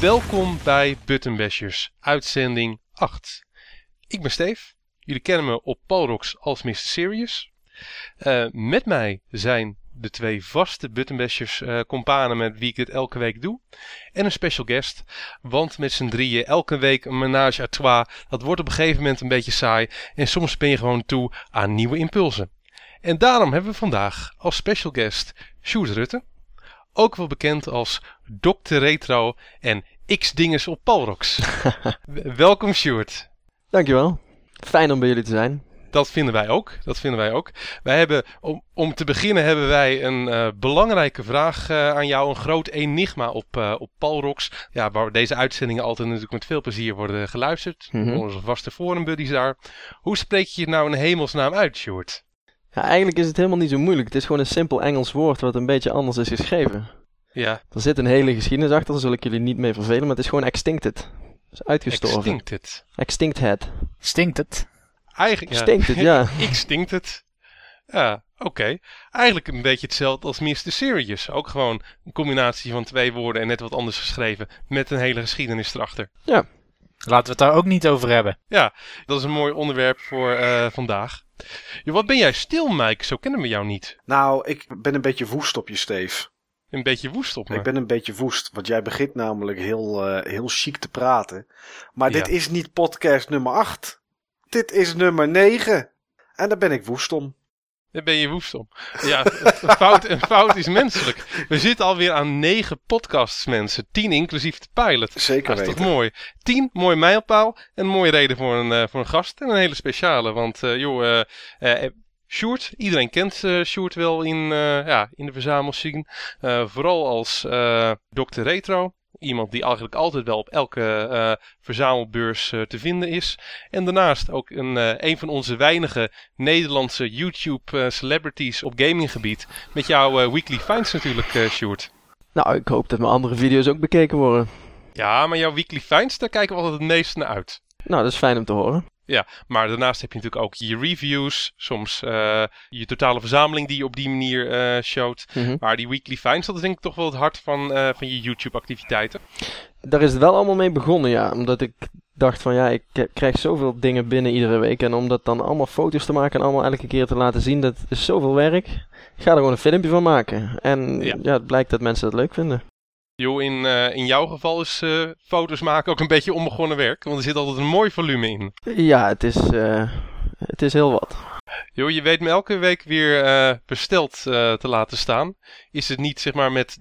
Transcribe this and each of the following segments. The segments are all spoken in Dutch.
Welkom bij Buttonbashers, uitzending 8. Ik ben Steef. Jullie kennen me op Palrox als Mr. Serious. Uh, met mij zijn de twee vaste Buttonbashers uh, companen met wie ik dit elke week doe. En een special guest, want met z'n drieën elke week een menage à trois. Dat wordt op een gegeven moment een beetje saai en soms ben je gewoon toe aan nieuwe impulsen. En daarom hebben we vandaag als special guest Sjoerd Rutte. Ook wel bekend als Dr. Retro en X-Dinges op Palrox. Welkom Sjoerd. Dankjewel. Fijn om bij jullie te zijn. Dat vinden wij ook. Dat vinden wij ook. Wij hebben, om, om te beginnen hebben wij een uh, belangrijke vraag uh, aan jou. Een groot enigma op, uh, op Palrox. Ja, waar deze uitzendingen altijd natuurlijk met veel plezier worden geluisterd. Mm -hmm. Onze vaste forumbuddies daar. Hoe spreek je het nou in hemelsnaam uit, Sjoerd? Ja, eigenlijk is het helemaal niet zo moeilijk. Het is gewoon een simpel Engels woord wat een beetje anders is geschreven. Ja. Er zit een hele geschiedenis achter, daar zul ik jullie niet mee vervelen, maar het is gewoon extincted. Dus uitgestorven. Extincted. Extincted. Stinkt Eigenlijk, ja. Stinkt het, ja. Extincted. Ja, oké. Okay. Eigenlijk een beetje hetzelfde als Mr. Serious. Ook gewoon een combinatie van twee woorden en net wat anders geschreven. Met een hele geschiedenis erachter. Ja. Laten we het daar ook niet over hebben. Ja, dat is een mooi onderwerp voor uh, vandaag. Jo, wat ben jij stil, Mike? Zo kennen we jou niet. Nou, ik ben een beetje woest op je, Steef. Een beetje woest op me? Ik ben een beetje woest, want jij begint namelijk heel, uh, heel chic te praten. Maar dit is niet podcast nummer 8. Dit is nummer 9. En daar ben ik woest om. Daar ben je woest om. Ja, een fout, een fout is menselijk. We zitten alweer aan negen podcasts, mensen. Tien inclusief de pilot. Zeker Dat is weten. toch mooi. Tien, mooi mijlpaal. En een mooie reden voor een, uh, voor een gast. En een hele speciale. Want, uh, joh, uh, Sjoerd. Iedereen kent uh, Sjoerd wel in, uh, ja, in de verzamelscene. Uh, vooral als Dr. Retro. Iemand die eigenlijk altijd wel op elke verzamelbeurs te vinden is. En daarnaast ook een, een van onze weinige Nederlandse YouTube celebrities op gaminggebied. Met jouw weekly finds natuurlijk, Sjoerd. Nou, ik hoop dat mijn andere video's ook bekeken worden. Ja, maar jouw weekly finds, daar kijken we altijd het meest naar uit. Nou, dat is fijn om te horen. Ja, maar daarnaast heb je natuurlijk ook je reviews, soms uh, je totale verzameling die je op die manier uh, showt. Mm -hmm. Maar die weekly finds, dat is denk ik toch wel het hart van, uh, van je YouTube activiteiten. Daar is het wel allemaal mee begonnen, ja. Omdat ik dacht van ja, ik krijg zoveel dingen binnen iedere week. En om dat dan allemaal foto's te maken en allemaal elke keer te laten zien, dat is zoveel werk. Ik ga er gewoon een filmpje van maken. En ja, ja het blijkt dat mensen dat leuk vinden. Jo, in, uh, in jouw geval is uh, foto's maken ook een beetje onbegonnen werk. Want er zit altijd een mooi volume in. Ja, het is, uh, het is heel wat. Jo, je weet me elke week weer besteld te laten staan. Is het niet zeg maar met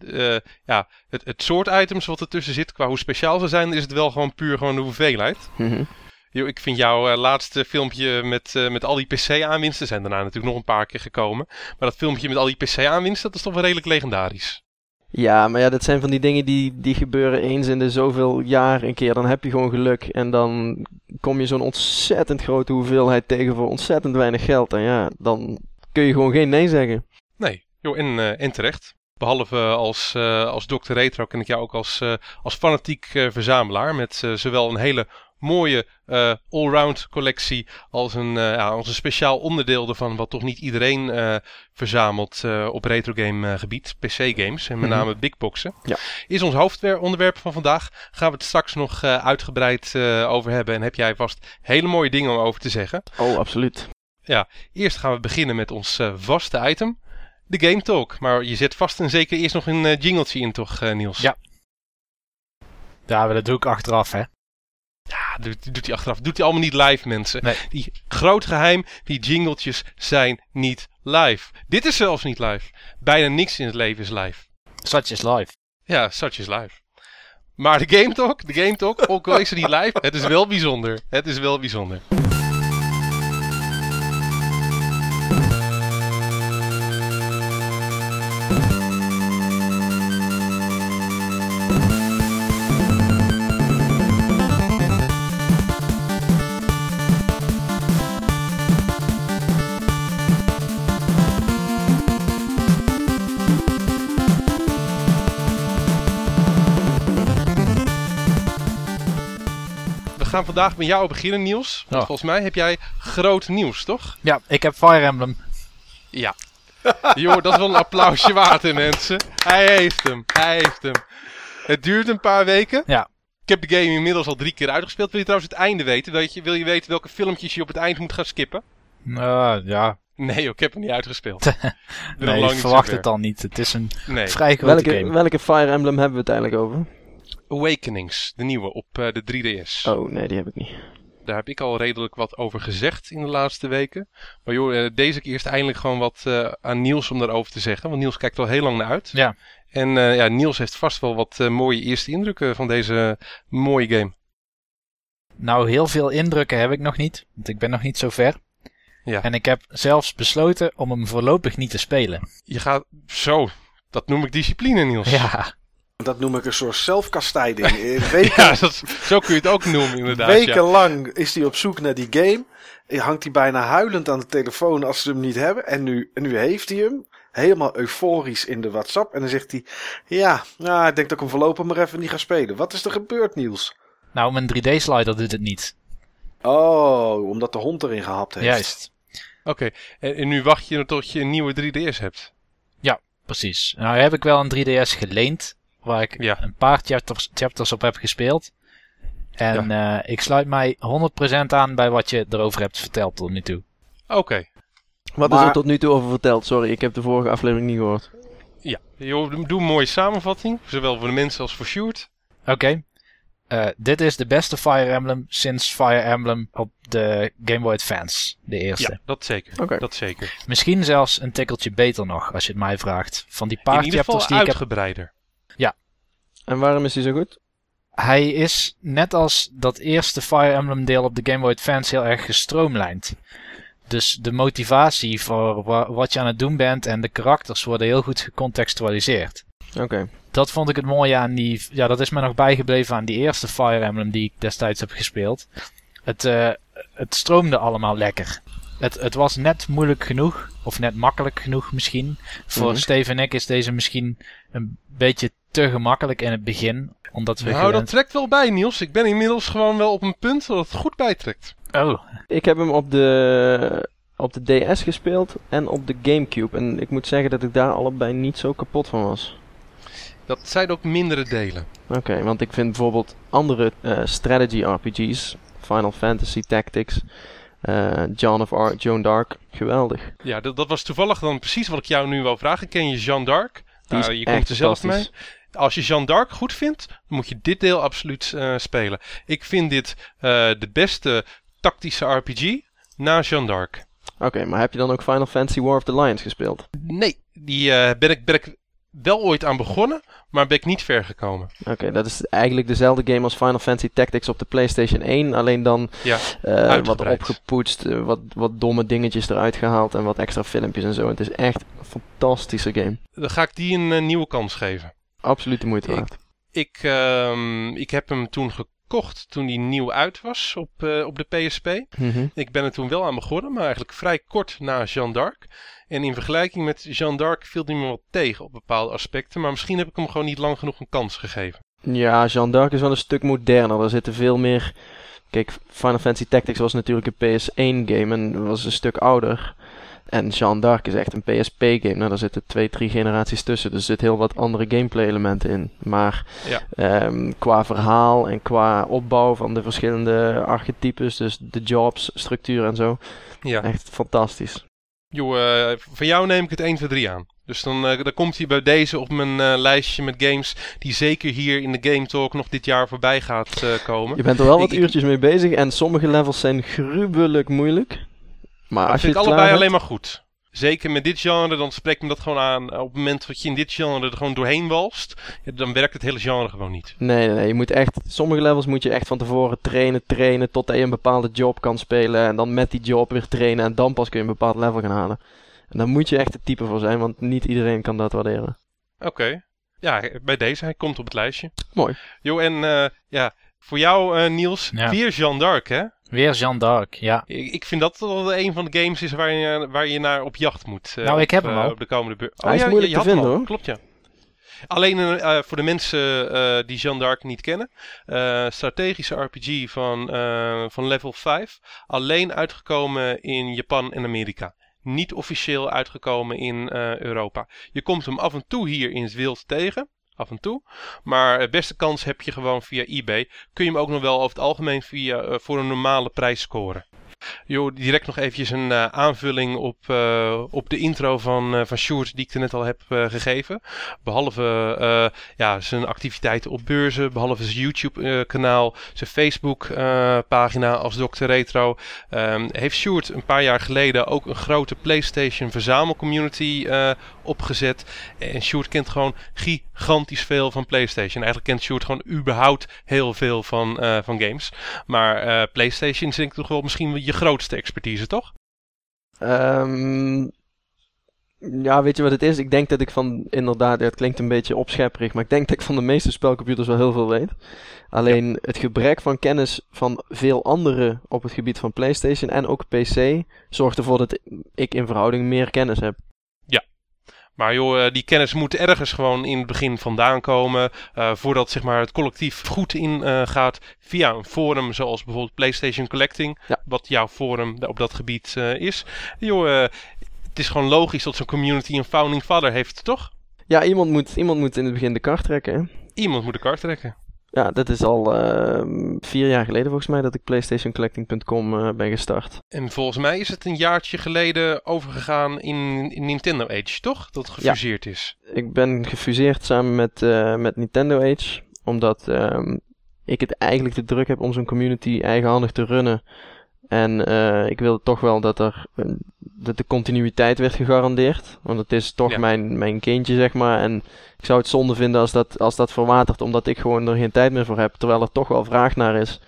ja, het, het soort items wat ertussen zit, qua hoe speciaal ze zijn, is het wel gewoon puur gewoon de hoeveelheid. Mm -hmm. Yo, ik vind jouw laatste filmpje met, met al die PC-aanwinsten, zijn daarna natuurlijk nog een paar keer gekomen. Maar dat filmpje met al die PC-aanwinsten, dat is toch wel redelijk legendarisch. Ja, maar ja, dat zijn van die dingen die, die gebeuren eens in de zoveel jaar een keer. Dan heb je gewoon geluk en dan kom je zo'n ontzettend grote hoeveelheid tegen voor ontzettend weinig geld. En ja, dan kun je gewoon geen nee zeggen. Nee, joh, en, uh, en terecht. Behalve als, uh, als Dr. Retro ken ik jou ook als, als fanatiek verzamelaar. Met zowel een hele mooie uh, allround collectie als een, uh, ja, als een speciaal onderdeel ervan wat toch niet iedereen uh, verzamelt op retrogame gebied, PC games en met name big boxen. Ja. Is ons hoofdonderwerp van vandaag. Gaan we het straks nog uitgebreid over hebben en heb jij vast hele mooie dingen om over te zeggen. Oh, absoluut. Ja, eerst gaan we beginnen met ons vaste item, de Game Talk. Maar je zet vast en zeker eerst nog een jingletje in toch Niels? Ja. Ja, dat doe ik achteraf hè. Ja, doet, doet hij achteraf. Doet hij allemaal niet live, mensen. Nee. Die groot geheim, die jingletjes zijn niet live. Dit is zelfs niet live. Bijna niks in het leven is live. Such is live. Ja, such is live. Maar de Game Talk, de Game Talk, ook al is het niet live, het is wel bijzonder. Het is wel bijzonder. Gaan vandaag met jou beginnen, Niels. Want Oh. volgens mij heb jij groot nieuws, toch? Ja, ik heb Fire Emblem. Ja. Joh, dat is wel een applausje waard, hè, mensen. Hij heeft hem. Hij heeft hem. Het duurt een paar weken. Ja. Ik heb de game inmiddels al drie keer uitgespeeld. Wil je trouwens het einde weten? Weet je, wil je weten welke filmpjes je op het eind moet gaan skippen? Nou, ja. Nee, joh, ik heb hem niet uitgespeeld. Nee, ik verwacht het dan niet. Het is een Nee. vrij grote Welke, game. welke Fire Emblem hebben we het eigenlijk over? Awakenings, de nieuwe op eh, de 3DS. Oh, nee, die heb ik niet. Daar heb ik al redelijk wat over gezegd in de laatste weken. Maar joh, eh, deze keer is het eindelijk gewoon wat eh, aan Niels om daarover te zeggen. Want Niels kijkt al heel lang naar uit. Ja. En eh, ja, Niels heeft vast wel wat mooie eerste indrukken van deze mooie game. Nou, heel veel indrukken heb ik nog niet. Want ik ben nog niet zo ver. Ja. En ik heb zelfs besloten om hem voorlopig niet te spelen. Je gaat zo, dat noem ik discipline Niels. Ja, Dat noem ik een soort zelfkastijding. Eh, Weken, Ja, dat, zo kun je het ook noemen inderdaad. ja. wekenlang is hij op zoek naar die game. Eh, Hangt hij bijna huilend aan de telefoon als ze hem niet hebben. En nu, en nu heeft hij hem. Helemaal euforisch in de WhatsApp. En dan zegt hij: Ja, nou, ik denk dat ik hem voorlopig maar even niet ga spelen. Wat is er gebeurd, Niels? nou, mijn 3D-slider doet het niet. Oh, omdat de hond erin gehapt heeft. Juist, Oké, en, en nu wacht je tot je een nieuwe 3DS hebt. precies. Nou heb ik wel een 3DS geleend. Waar ik Ja. een paar chapters, chapters op heb gespeeld. En eh, ik sluit mij 100% aan bij wat je erover hebt verteld tot nu toe. Oké, Wat is er tot nu toe over verteld? Sorry, ik heb de vorige aflevering niet gehoord. ja. Joh, doe een mooie samenvatting, zowel voor de mensen als voor Sjoerd. Oké. Eh, dit is de beste Fire Emblem sinds Fire Emblem op de Game Boy Advance. De eerste. Ja, dat zeker. Oké. Dat zeker. Misschien zelfs een tikkeltje beter nog, als je het mij vraagt. Van die paar chapters die ik heb. uitgebreider. En waarom is hij zo goed? Hij is net als dat eerste Fire Emblem deel op de Game Boy Advance heel erg gestroomlijnd. Dus de motivatie voor wa- wat je aan het doen bent en de karakters worden heel goed gecontextualiseerd. Oké. Dat vond ik het mooie aan die. Ja, dat is me nog bijgebleven aan die eerste Fire Emblem die ik destijds heb gespeeld. Het, eh, het stroomde allemaal lekker. Het, het was net moeilijk genoeg, of net makkelijk genoeg misschien. Voor. Steve en ik is deze misschien een beetje te gemakkelijk in het begin. Omdat we Nou, dat trekt wel bij, Niels. Ik ben inmiddels gewoon wel op een punt dat het goed bijtrekt. Oh, Ik heb hem op de, op de DS gespeeld en op de Gamecube. En ik moet zeggen dat ik daar allebei niet zo kapot van was. Dat zijn ook mindere delen. Oké, want ik vind bijvoorbeeld andere eh, strategy RPG's, Final Fantasy Tactics, eh John of Arc, Joan d'Arc, geweldig. Ja, dat, dat was toevallig dan precies wat ik jou nu wou vragen. Ken je Jeanne d'Arc? Nou, je komt er zelf mee. Als je Jeanne d'Arc goed vindt, dan moet je dit deel absoluut eh, spelen. Ik vind dit eh, de beste tactische RPG na Jeanne d'Arc. Oké, maar heb je dan ook Final Fantasy War of the Lions gespeeld? Nee, die eh, ben, ik, ben ik wel ooit aan begonnen, maar ben ik niet ver gekomen. Oké, dat is eigenlijk dezelfde game als Final Fantasy Tactics op de PlayStation 1, alleen dan Ja, wat opgepoetst, wat, wat domme dingetjes eruit gehaald en wat extra filmpjes en zo. Het is echt een fantastische game. Dan ga ik die een nieuwe kans geven. Absoluut de moeite Ik- waard. Ik, ehm, ik heb hem toen gekocht toen die nieuw uit was op, eh, op de PSP. Mhm. Ik ben er toen wel aan begonnen, maar eigenlijk vrij kort na Jeanne d'Arc. En in vergelijking met Jeanne d'Arc viel die me wat tegen op bepaalde aspecten. Maar misschien heb ik hem gewoon niet lang genoeg een kans gegeven. Ja, Jeanne d'Arc is wel een stuk moderner. Er zitten veel meer... Kijk, Final Fantasy Tactics was natuurlijk een PS1 game en was een stuk ouder. En Jeanne d'Arc is echt een PSP game. Nou, daar zitten twee, drie generaties tussen. Dus er zit heel wat andere gameplay elementen in. Maar Ja. ehm, qua verhaal en qua opbouw van de verschillende archetypes, dus de jobs, structuur en zo. Ja. Echt fantastisch. Joh, eh, van jou neem ik het 1, 2, 3 aan. Dus dan, eh, dan komt hij bij deze op mijn eh, lijstje met games die zeker hier in de Game Talk nog dit jaar voorbij gaat komen. Je bent er wel wat ik- uurtjes mee bezig en sommige levels zijn gruwelijk moeilijk. Maar Maar als dat je vind ik het allebei alleen maar goed. Zeker met dit genre, dan spreekt me dat gewoon aan. Op het moment dat je in dit genre er gewoon doorheen walst, dan werkt het hele genre gewoon niet. Nee, nee, nee. Je moet echt, sommige levels moet je echt van tevoren trainen, trainen, totdat je een bepaalde job kan spelen. En dan met die job weer trainen en dan pas kun je een bepaald level gaan halen. En daar moet je echt het type voor zijn, want niet iedereen kan dat waarderen. Oké. Ja, bij deze, hij komt op het lijstje. Mooi. Jo, en eh, ja, voor jou eh, Niels, Ja. weer Jeanne d'Arc hè? Weer Jeanne d'Arc, ja. Ik, ik vind dat wel een van de games is waar je, waar je naar op jacht moet. eh, Nou, ik op, heb hem eh, al. Op de komende beurt. Hij is moeilijk te had hem vinden, al. hoor. Klopt, ja. Alleen eh, eh, voor de mensen eh, die Jeanne d'Arc niet kennen. eh, strategische RPG van, eh, van level 5. Alleen uitgekomen in Japan en Amerika. Niet officieel uitgekomen in eh, Europa. Je komt hem af en toe hier in het wild tegen. Af en toe. Maar de beste kans heb je gewoon via eBay. Kun je hem ook nog wel over het algemeen via, voor een normale prijs scoren. Jo, direct nog eventjes een uh, aanvulling op, uh, op de intro van, uh, van Sjoerd die ik er net al heb gegeven. Behalve ja, zijn activiteiten op beurzen, behalve zijn YouTube kanaal, zijn Facebook pagina als Dr. Retro, um, heeft Sjoerd een paar jaar geleden ook een grote PlayStation verzamelcommunity opgezet. En Sjoerd kent gewoon gigantisch veel van PlayStation. Eigenlijk kent Sjoerd gewoon überhaupt heel veel van, van games. Maar PlayStation ik toch wel misschien je grootste expertise, toch? Um, ja, weet je wat het is? Ik denk dat ik van, inderdaad, het klinkt een beetje opschepperig, maar ik denk dat ik van de meeste spelcomputers wel heel veel weet. Alleen het gebrek van kennis van veel anderen op het gebied van PlayStation en ook PC zorgt ervoor dat ik in verhouding meer kennis heb. Maar joh, eh, die kennis moet ergens gewoon in het begin vandaan komen. Uh, voordat zeg maar, het collectief goed in uh, gaat. Via een forum zoals bijvoorbeeld PlayStation Collecting. Wat jouw forum op dat gebied is. Joh, het is gewoon logisch dat zo'n community een founding father heeft, toch? Ja, iemand moet, iemand moet in het begin de kar trekken. Hè? Iemand moet de kar trekken. Ja, dat is al uh, vier jaar geleden volgens mij dat ik PlayStationCollecting.com uh, ben gestart. En volgens mij is het een jaartje geleden overgegaan in, in Nintendo Age, toch? Dat gefuseerd ja. is. Ik ben gefuseerd samen met, uh, met Nintendo Age, omdat uh, ik het eigenlijk te druk heb om zo'n community eigenhandig te runnen. En uh, ik wilde toch wel dat er dat de continuïteit werd gegarandeerd. Want het is toch mijn, mijn kindje, zeg maar. En ik zou het zonde vinden als dat, als dat verwatert, omdat ik gewoon er geen tijd meer voor heb. Terwijl er toch wel vraag naar is.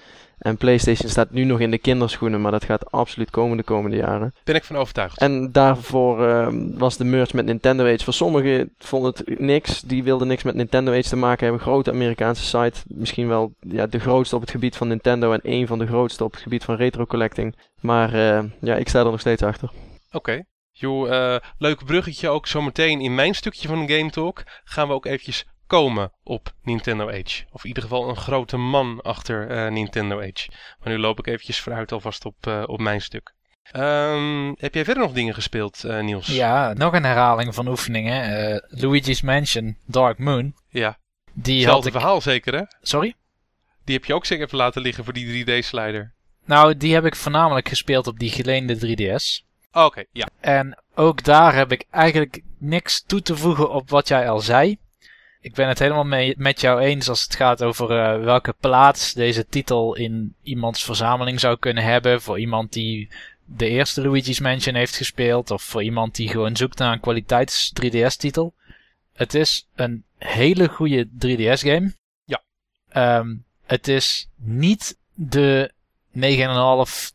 En PlayStation staat nu nog in de kinderschoenen, maar dat gaat absoluut komen de komende jaren. Ben ik van overtuigd. En daarvoor uh, was de merge met Nintendo Age. Voor sommigen vond het niks. Die wilden niks met Nintendo Age te maken hebben. Grote Amerikaanse site. Misschien wel ja, de grootste op het gebied van Nintendo en één van de grootste op het gebied van retro collecting. Maar uh, ja, ik sta er nog steeds achter. Oké. Okay. Joh, uh, leuk bruggetje ook zometeen in mijn stukje van Game Talk. Gaan we ook eventjes komen op Nintendo Age. Of in ieder geval een grote man achter uh, Nintendo Age. Maar nu loop ik eventjes vooruit alvast op, uh, op mijn stuk. Um, heb jij verder nog dingen gespeeld, uh, Niels? Ja, nog een herhaling van oefeningen. Luigi's Mansion Dark Moon. Ja. Die Hetzelfde ik... verhaal zeker, hè? Sorry? Die heb je ook zeker even laten liggen voor die 3D-slider. Nou, die heb ik voornamelijk gespeeld op die geleende 3DS. Oké, okay, ja. En ook daar heb ik eigenlijk niks toe te voegen op wat jij al zei. Ik ben het helemaal mee, met jou eens als het gaat over uh, welke plaats deze titel in iemands verzameling zou kunnen hebben. Voor iemand die de eerste Luigi's Mansion heeft gespeeld. Of voor iemand die gewoon zoekt naar een kwaliteits 3DS titel. Het is een hele goede 3DS game. Ja. Um, het is niet de 9,5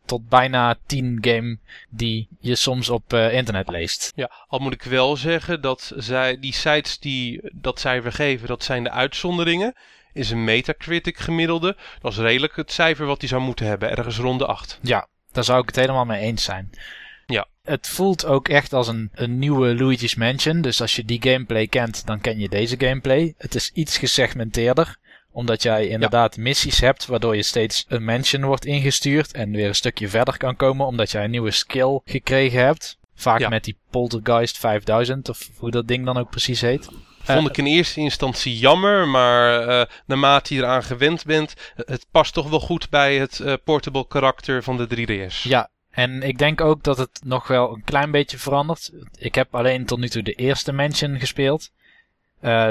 tot bijna 10 game die je soms op uh, internet leest. Ja, al moet ik wel zeggen dat zij, die sites die dat cijfer geven, dat zijn de uitzonderingen. Is een Metacritic gemiddelde. Dat is redelijk het cijfer wat die zou moeten hebben, ergens rond de 8. Ja, daar zou ik het helemaal mee eens zijn. Ja. Het voelt ook echt als een, een nieuwe Luigi's Mansion. Dus als je die gameplay kent, dan ken je deze gameplay. Het is iets gesegmenteerder omdat jij inderdaad missies hebt waardoor je steeds een mansion wordt ingestuurd en weer een stukje verder kan komen omdat jij een nieuwe skill gekregen hebt. Vaak met die Poltergeist 5000 of hoe dat ding dan ook precies heet. Vond uh, ik in eerste instantie jammer, maar uh, naarmate je eraan gewend bent, het past toch wel goed bij het uh, portable karakter van de 3DS. Ja, en ik denk ook dat het nog wel een klein beetje verandert. Ik heb alleen tot nu toe de eerste Mansion gespeeld.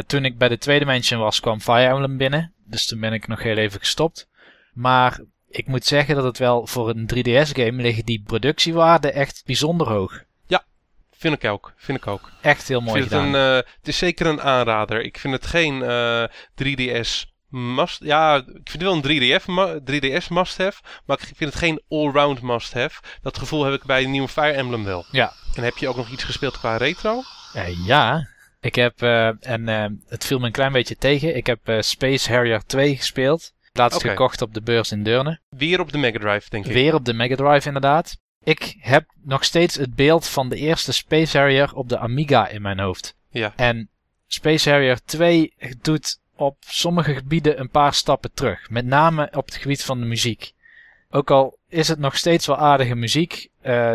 toen ik bij de tweede Mansion was, kwam Fire Emblem binnen. Dus toen ben ik nog heel even gestopt. Maar ik moet zeggen dat het wel voor een 3DS-game liggen die productiewaarden echt bijzonder hoog. Ja, vind ik ook. Vind ik ook. Echt heel mooi gedaan. Het, een, uh, het is zeker een aanrader. Ik vind het geen uh, eh, 3DS must... Ja, ik vind het wel een 3DS, ma 3DS must-have. Maar ik vind het geen all-round must-have. Dat gevoel heb ik bij de nieuwe Fire Emblem wel. Ja. En heb je ook nog iets gespeeld qua retro? Uh, ja, ik heb, uh, en uh, het viel me een klein beetje tegen, ik heb uh, Space Harrier 2 gespeeld. Laatst okay. gekocht op de beurs in Deurne. Weer op de Mega Drive, denk ik. Weer op de Mega Drive, inderdaad. Ik heb nog steeds het beeld van de eerste Space Harrier op de Amiga in mijn hoofd. Ja. En Space Harrier 2 doet op sommige gebieden een paar stappen terug. Met name op het gebied van de muziek. Ook al is het nog steeds wel aardige muziek,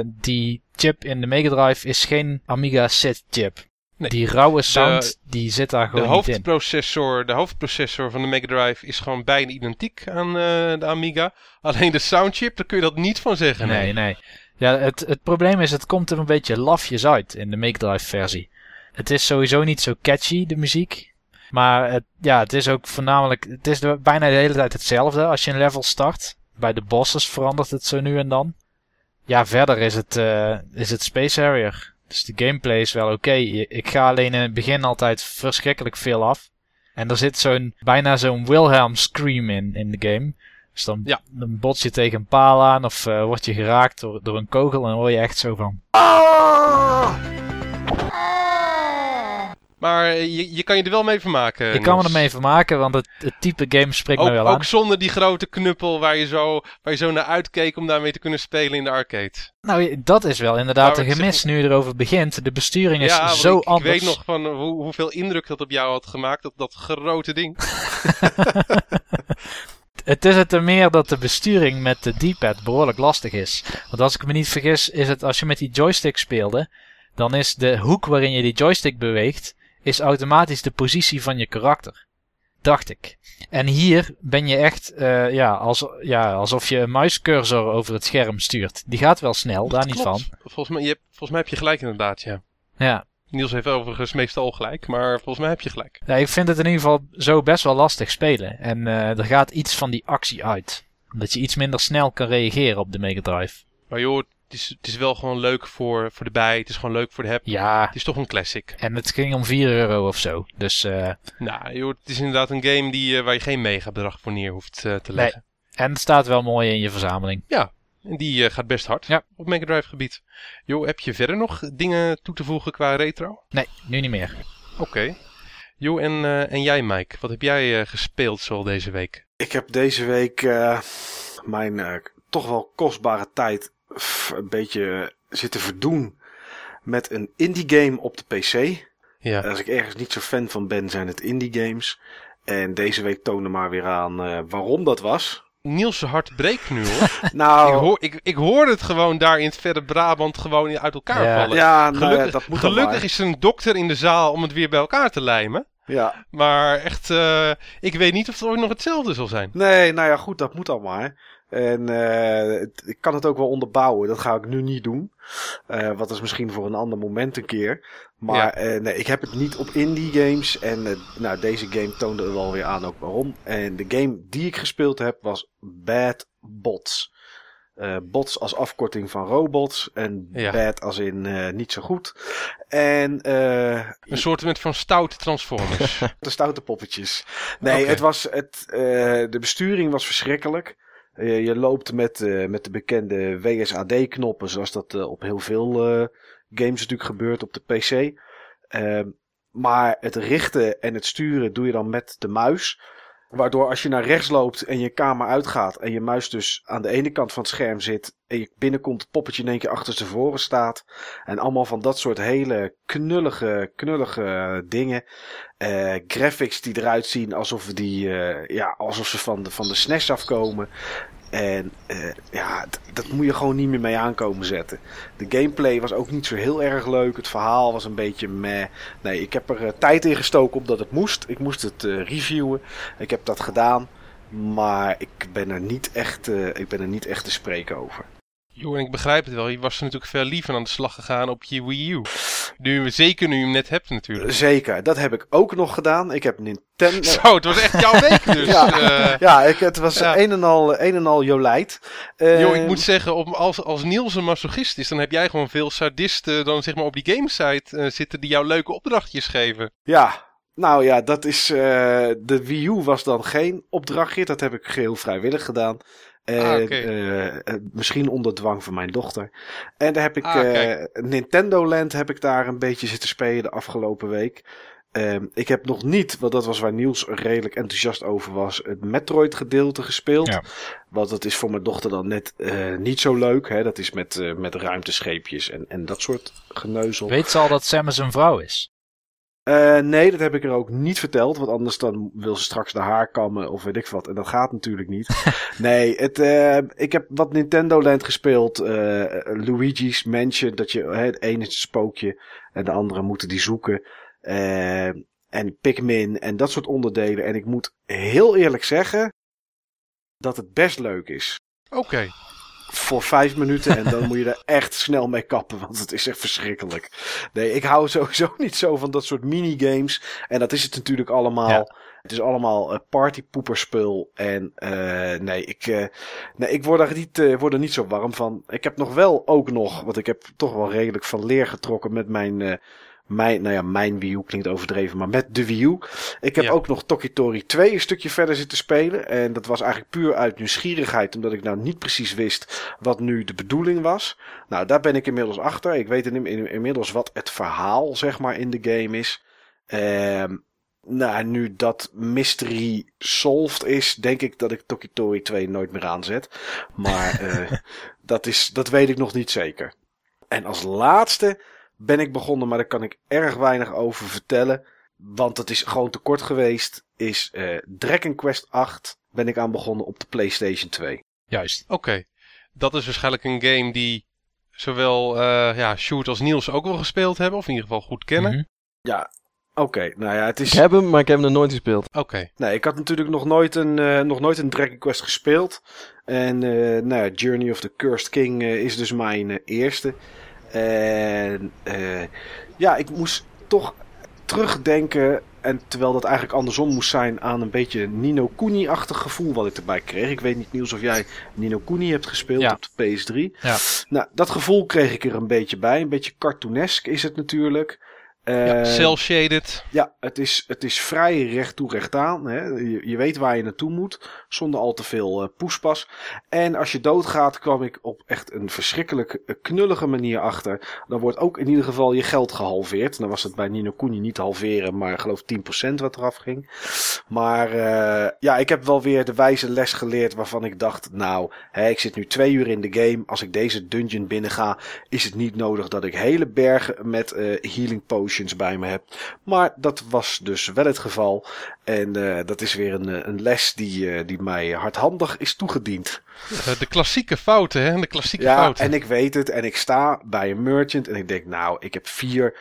die chip in de Mega Drive is geen Amiga SID chip. Nee. Die rauwe sound, die zit daar De gewoon niet in. hoofdprocessor, de hoofdprocessor van de Mega Drive is gewoon bijna identiek aan eh, de Amiga. Alleen de soundchip, daar kun je dat niet van zeggen. Nee, nee. Ja, het, het probleem is, het komt er een beetje lafjes uit in de Mega Drive versie. Het is sowieso niet zo catchy, de muziek. Maar het, ja, het is ook voornamelijk, het is de- bijna de hele tijd hetzelfde als je een level start. Bij de bosses verandert het zo nu en dan. Ja, verder is het, eh, is het Space Harrier. Dus de gameplay is wel oké. Ik ga alleen in het begin altijd verschrikkelijk veel af. En er zit zo'n, bijna zo'n Wilhelm scream in, in de game. Dus dan, Ja. dan bots je tegen een paal aan of eh, word je geraakt door, door een kogel en dan hoor je echt zo van... Maar je, je kan je er wel mee vermaken. Ik kan me Niels. ermee vermaken, want het, het type game spreekt me wel aan. ook zonder die grote knuppel waar je, zo, waar je zo naar uitkeek om daarmee te kunnen spelen in de arcade. Nou, dat is wel inderdaad Nou, een zeg- gemis nu je erover begint. De besturing is zo ik, anders. Ik weet nog van hoe, hoeveel indruk dat op jou had gemaakt, dat, dat grote ding. Het is het er meer dat de besturing met de D-pad behoorlijk lastig is. Want als ik me niet vergis, is het als je met die joystick speelde, dan is de hoek waarin je die joystick beweegt, is automatisch de positie van je karakter. Dacht ik. En hier ben je echt, eh, ja, als, ja, alsof je een muiscursor over het scherm stuurt. Die gaat wel snel, daar niet van. Volgens mij, je hebt, volgens mij heb je gelijk inderdaad, ja. Ja. Niels heeft overigens meestal gelijk, maar volgens mij heb je gelijk. Ja, ik vind het in ieder geval zo best wel lastig spelen. En eh, er gaat iets van die actie uit. Dat je iets minder snel kan reageren op de Mega Drive. Maar joh, is, het is wel gewoon leuk voor, voor de bij, het is gewoon leuk voor de heb. Ja, Het is toch een classic. en het ging om 4 euro of zo. Dus, eh, Nou joh, het is inderdaad een game die, eh, waar je geen megabedrag voor neer hoeft eh, te leggen. en het staat wel mooi in je verzameling. En die gaat best hard Ja. op Mega Drive gebied. Joh, heb je verder nog dingen toe te voegen qua retro? Nee, nu niet meer. Oké. Joh, en, eh, en jij Mike, wat heb jij eh, gespeeld zo deze week? Ik heb deze week eh, mijn eh, toch wel kostbare tijd f- een beetje zitten verdoen met een indie game op de PC. Ja. Als ik ergens niet zo fan van ben, zijn het indie games. En deze week toonde maar weer aan eh, waarom dat was. Niels' hart breekt nu hoor. Nou, ik, hoor, ik, ik hoorde het gewoon daar in het verre Brabant gewoon uit elkaar Ja. vallen. ja, nou ja, Gelukkig, dat moet gelukkig is er een dokter in de zaal om het weer bij elkaar te lijmen. Ja, Maar echt, eh, ik weet niet of het ooit nog hetzelfde zal zijn. nee, nou ja, goed, dat moet dan maar. En eh, het- ik kan het ook wel onderbouwen. Dat ga ik nu niet doen. Eh, wat is misschien voor een ander moment een keer. Maar Ja. eh, nee, ik heb het niet op indie games. En nou, deze game toonde er wel weer aan ook waarom. En de game die ik gespeeld heb was Bad Bots. Bots als afkorting van robots. En Ja. bad als in niet zo goed. En Een soort van stoute Transformers. de stoute poppetjes. Nee, het was het, de besturing was verschrikkelijk. Eh, je loopt met, eh, met de bekende WSAD-knoppen, zoals dat eh, op heel veel games natuurlijk gebeurt op de PC. Ehm, maar het richten en het sturen doe je dan met de muis. Waardoor als je naar rechts loopt en je kamer uitgaat en je muis dus aan de ene kant van het scherm zit en je binnenkomt het poppetje in één keer achter tevoren staat. En allemaal van dat soort hele knullige, knullige dingen. Eh, graphics die eruit zien alsof, die, eh, ja, alsof ze van de, van de SNES afkomen. En eh, ja, dat moet je gewoon niet meer mee aankomen zetten. De gameplay was ook niet zo heel erg leuk. Het verhaal was een beetje meh. Nee, ik heb er eh, tijd in gestoken omdat het moest. Ik moest het eh, reviewen. Ik heb dat gedaan. Maar ik ben er niet echt, ik ben er niet echt te spreken over. Jo, en ik begrijp het wel. Je was er natuurlijk veel liever aan de slag gegaan op je Wii U. Nu, zeker nu je hem net hebt natuurlijk. Zeker, dat heb ik ook nog gedaan. Ik heb Nintendo. Zo, het was echt jouw week dus. Ja. Eh, Ja, ik, het was Ja. een en al, een en al jolijt. Jo, ik moet zeggen, op, als, als Niels een masochist is, dan heb jij gewoon veel sadisten dan zeg maar op die gamesite eh, zitten die jou leuke opdrachtjes geven. Ja, nou ja, dat is. eh, de Wii U was dan geen opdrachtje. Dat heb ik geheel vrijwillig gedaan. Eh, Ah, eh, eh, misschien onder dwang van mijn dochter. En daar heb ik. Ah, eh. Nintendo Land heb ik daar een beetje zitten spelen de afgelopen week. Ehm, ik heb nog niet, want dat was waar Niels redelijk enthousiast over was, het Metroid gedeelte gespeeld. Ja. Want dat is voor mijn dochter dan net eh, niet zo leuk. Hè? Dat is met, eh, met ruimtescheepjes en, en dat soort geneuzel. Weet ze al dat Samus een vrouw is? Uh, nee, dat heb ik er ook niet verteld. Want anders dan wil ze straks de haar kammen of weet ik wat. En dat gaat natuurlijk niet. nee, het, uh, ik heb wat Nintendo Land gespeeld. Uh, Luigi's Mansion. Dat je het ene is een spookje. En de andere moeten die zoeken. en Pikmin en dat soort onderdelen. En ik moet heel eerlijk zeggen. Dat het best leuk is. Oké voor vijf minuten en dan moet je er echt snel mee kappen, want het is echt verschrikkelijk. Nee, ik hou sowieso niet zo van dat soort minigames. En dat is het natuurlijk allemaal. Het is allemaal uh, partypoeperspul. En uh, nee, ik, uh, nee, ik word, er niet, word er niet zo warm van. Ik heb nog wel ook nog, want ik heb toch wel redelijk van leer getrokken met mijn mijn, nou ja, mijn Wii U klinkt overdreven, maar met de Wii U. Ik heb ook nog Tokitori 2 een stukje verder zitten spelen. En dat was eigenlijk puur uit nieuwsgierigheid, omdat ik nou niet precies wist wat nu de bedoeling was. Nou, daar ben ik inmiddels achter. Ik weet inmiddels wat het verhaal, zeg maar, in de game is. Ehm nou, nu dat mystery solved is, denk ik dat ik Tokitori 2 nooit meer aanzet. Maar uh, dat, is, dat weet ik nog niet zeker. En als laatste ben ik begonnen, maar daar kan ik erg weinig over vertellen. Want het is gewoon te kort geweest. Is uh, Dragon Quest 8 ben ik aan begonnen op de PlayStation 2. Juist. Oké. Dat is waarschijnlijk een game die zowel uh, ja, Shoot als Niels ook wel gespeeld hebben. Of in ieder geval goed kennen. Mm Ja, Oké, nou ja, het is... Ik heb hem, maar ik heb hem nog nooit gespeeld. Oké. Nee, ik had natuurlijk nog nooit een, uh, nog nooit een Dragon Quest gespeeld. En uh, nou ja, Journey of the Cursed King uh, is dus mijn eerste. En uh, ja, ik moest toch terugdenken. En terwijl dat eigenlijk andersom moest zijn aan een beetje Nino Kuni-achtig gevoel wat ik erbij kreeg. Ik weet niet, Niels, of jij Nino Kuni hebt gespeeld op de PS3. Ja. Nou, dat gevoel kreeg ik er een beetje bij. Een beetje cartoonesk is het natuurlijk. Ja, uh, cel-shaded. Ja, het is, het is vrij recht toe recht aan. Hè. Je, je weet waar je naartoe moet, zonder al te veel uh, poespas. En als je doodgaat, kwam ik op echt een verschrikkelijk uh, knullige manier achter. Dan wordt ook in ieder geval je geld gehalveerd. Dan was het bij Nino Kuni niet halveren, maar geloof 10% wat eraf ging. Maar ja, ik heb wel weer de wijze les geleerd waarvan ik dacht, nou, hè, ik zit nu twee uur in de game. Als ik deze dungeon binnen ga, is het niet nodig dat ik hele bergen met healing potions bij me heb. Maar dat was dus wel het geval. En uh, dat is weer een, een les die, uh, die mij hardhandig is toegediend. De klassieke fouten, hè? De klassieke ja, fouten. en ik weet het. En ik sta bij een merchant en ik denk, nou, ik heb vier,